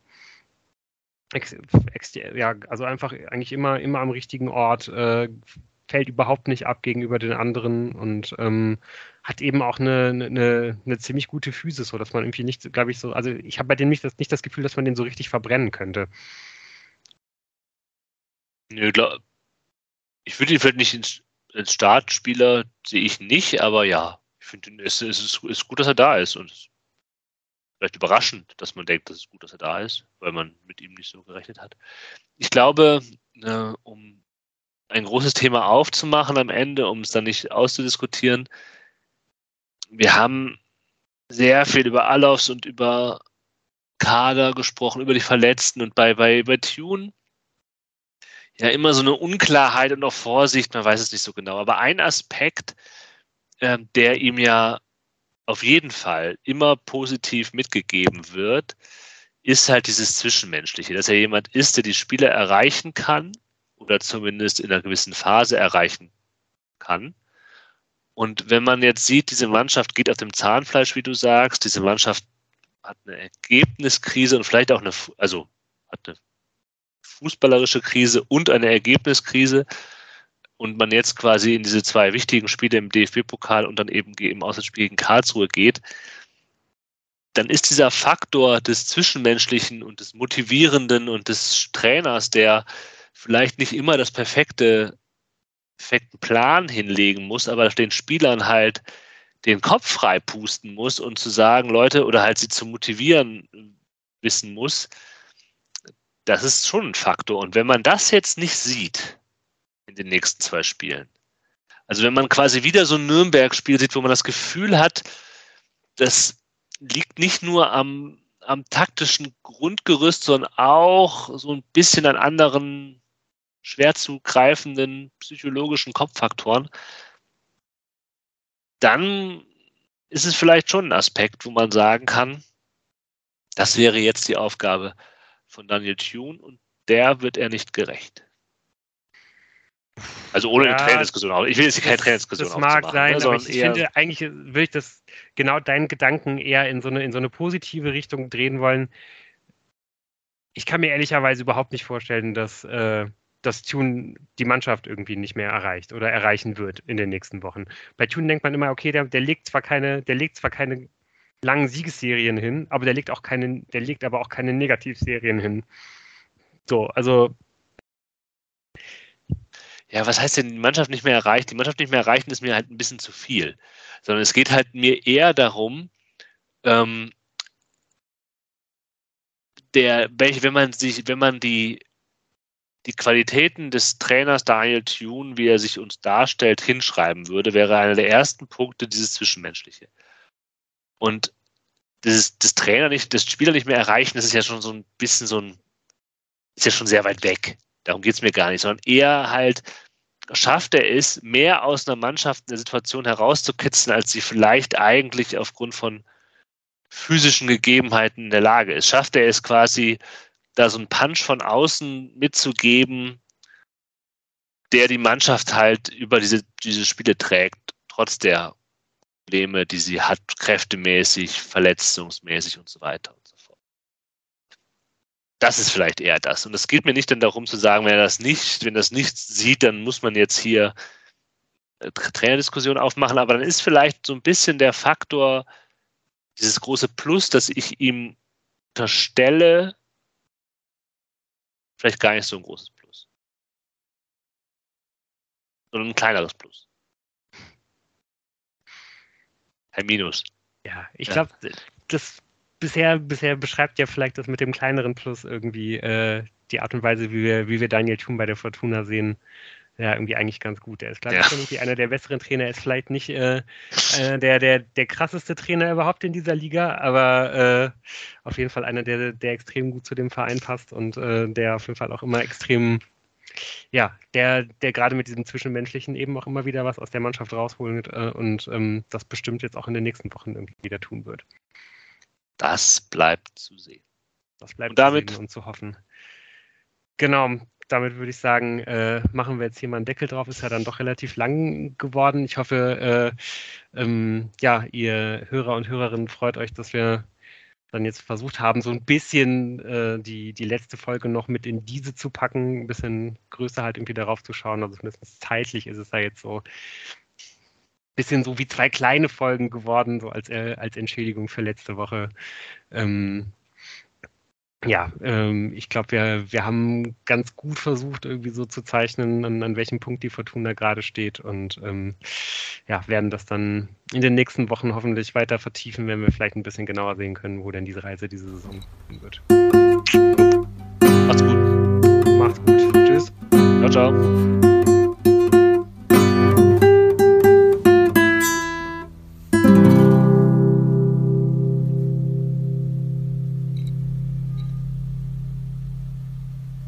Ex, ex, ja, also einfach eigentlich immer, immer am richtigen Ort, äh, fällt überhaupt nicht ab gegenüber den anderen und ähm, hat eben auch eine, eine, eine ziemlich gute Physis, so dass man irgendwie nicht, glaube ich, so, also ich habe bei dem nicht das, nicht das Gefühl, dass man den so richtig verbrennen könnte. Nö, glaub, ich würde ihn vielleicht nicht als Startspieler sehe ich nicht, aber ja, ich finde es, es ist, ist gut, dass er da ist und vielleicht überraschend, dass man denkt, dass es gut, dass er da ist, weil man mit ihm nicht so gerechnet hat. Ich glaube, äh, um ein großes Thema aufzumachen am Ende, um es dann nicht auszudiskutieren. Wir haben sehr viel über Alofs und über Kader gesprochen, über die Verletzten und bei, bei, bei Tune ja immer so eine Unklarheit und auch Vorsicht, man weiß es nicht so genau. Aber ein Aspekt, äh, der ihm ja auf jeden Fall immer positiv mitgegeben wird, ist halt dieses Zwischenmenschliche, dass er jemand ist, der die Spieler erreichen kann oder zumindest in einer gewissen Phase erreichen kann. Und wenn man jetzt sieht, diese Mannschaft geht auf dem Zahnfleisch, wie du sagst, diese Mannschaft hat eine Ergebniskrise und vielleicht auch eine, also hat eine fußballerische Krise und eine Ergebniskrise. Und man jetzt quasi in diese zwei wichtigen Spiele im DFB-Pokal und dann eben im Auswärtsspiel gegen Karlsruhe geht, dann ist dieser Faktor des Zwischenmenschlichen und des Motivierenden und des Trainers, der vielleicht nicht immer das perfekte, perfekten Plan hinlegen muss, aber den Spielern halt den Kopf frei pusten muss und zu sagen, Leute, oder halt sie zu motivieren wissen muss, das ist schon ein Faktor. Und wenn man das jetzt nicht sieht in den nächsten zwei Spielen, also wenn man quasi wieder so ein Nürnberg-Spiel sieht, wo man das Gefühl hat, das liegt nicht nur am, am taktischen Grundgerüst, sondern auch so ein bisschen an anderen schwer zu greifenden psychologischen Kopffaktoren, dann ist es vielleicht schon ein Aspekt, wo man sagen kann, das wäre jetzt die Aufgabe von Daniel Thune und der wird er nicht gerecht. Also ohne ja, eine Trainerdiskussion. Ich will jetzt keine Trainerdiskussion Das mag sein, ne, aber ich, ich finde, eigentlich will ich das genau deinen Gedanken eher in so eine, in so eine positive Richtung drehen wollen. Ich kann mir ehrlicherweise überhaupt nicht vorstellen, dass äh, dass Tune die Mannschaft irgendwie nicht mehr erreicht oder erreichen wird in den nächsten Wochen. Bei Tune denkt man immer, okay, der, der legt zwar keine, der legt zwar keine langen Siegesserien hin, aber der legt auch keine, der legt aber auch keine Negativserien hin. So, also ja, was heißt denn die Mannschaft nicht mehr erreicht? Die Mannschaft nicht mehr erreichen ist mir halt ein bisschen zu viel. Sondern es geht halt mir eher darum, ähm, der, wenn man sich, wenn man die, die Qualitäten des Trainers Daniel Thune, wie er sich uns darstellt, hinschreiben würde, wäre einer der ersten Punkte dieses Zwischenmenschliche. Und das, das Trainer nicht, das Spieler nicht mehr erreichen, das ist ja schon so ein bisschen so ein, ist ja schon sehr weit weg. Darum geht es mir gar nicht, sondern eher halt, schafft er es, mehr aus einer Mannschaft in der Situation herauszukitzeln, als sie vielleicht eigentlich aufgrund von physischen Gegebenheiten in der Lage ist. Schafft er es quasi, da so einen Punch von außen mitzugeben, der die Mannschaft halt über diese, diese Spiele trägt, trotz der Probleme, die sie hat, kräftemäßig, verletzungsmäßig und so weiter das ist vielleicht eher das. Und es geht mir nicht dann darum zu sagen, wenn er das nicht, wenn das nicht sieht, dann muss man jetzt hier äh, Trainerdiskussion aufmachen, aber dann ist vielleicht so ein bisschen der Faktor, dieses große Plus, das ich ihm unterstelle, vielleicht gar nicht so ein großes Plus. Sondern ein kleineres Plus. Ein Minus. Ja, ich glaube, das bisher, bisher beschreibt ja vielleicht das mit dem kleineren Plus irgendwie äh, die Art und Weise, wie wir, wie wir Daniel Thun bei der Fortuna sehen, ja, irgendwie eigentlich ganz gut. Er ist, glaube ich, ja. irgendwie einer der besseren Trainer. Er ist vielleicht nicht äh, äh, der, der, der krasseste Trainer überhaupt in dieser Liga, aber äh, auf jeden Fall einer, der, der extrem gut zu dem Verein passt und äh, der auf jeden Fall auch immer extrem, ja, der, der gerade mit diesem Zwischenmenschlichen eben auch immer wieder was aus der Mannschaft rausholt äh, und ähm, das bestimmt jetzt auch in den nächsten Wochen irgendwie wieder tun wird. Das bleibt zu sehen. Das bleibt und damit, zu sehen und zu hoffen. Genau, damit würde ich sagen, äh, machen wir jetzt hier mal einen Deckel drauf. Ist ja dann doch relativ lang geworden. Ich hoffe, äh, ähm, ja, ihr Hörer und Hörerinnen freut euch, dass wir dann jetzt versucht haben, so ein bisschen äh, die, die letzte Folge noch mit in diese zu packen, ein bisschen größer halt irgendwie darauf zu schauen. Also zumindest zeitlich ist es da jetzt so bisschen so wie zwei kleine Folgen geworden, so als, äh, als Entschädigung für letzte Woche. Ähm, ja, ähm, ich glaube, wir, wir haben ganz gut versucht, irgendwie so zu zeichnen, an, an welchem Punkt die Fortuna gerade steht und ähm, ja, werden das dann in den nächsten Wochen hoffentlich weiter vertiefen, wenn wir vielleicht ein bisschen genauer sehen können, wo denn diese Reise diese Saison wird. Macht's gut. Macht's gut. Tschüss. Ciao, ciao.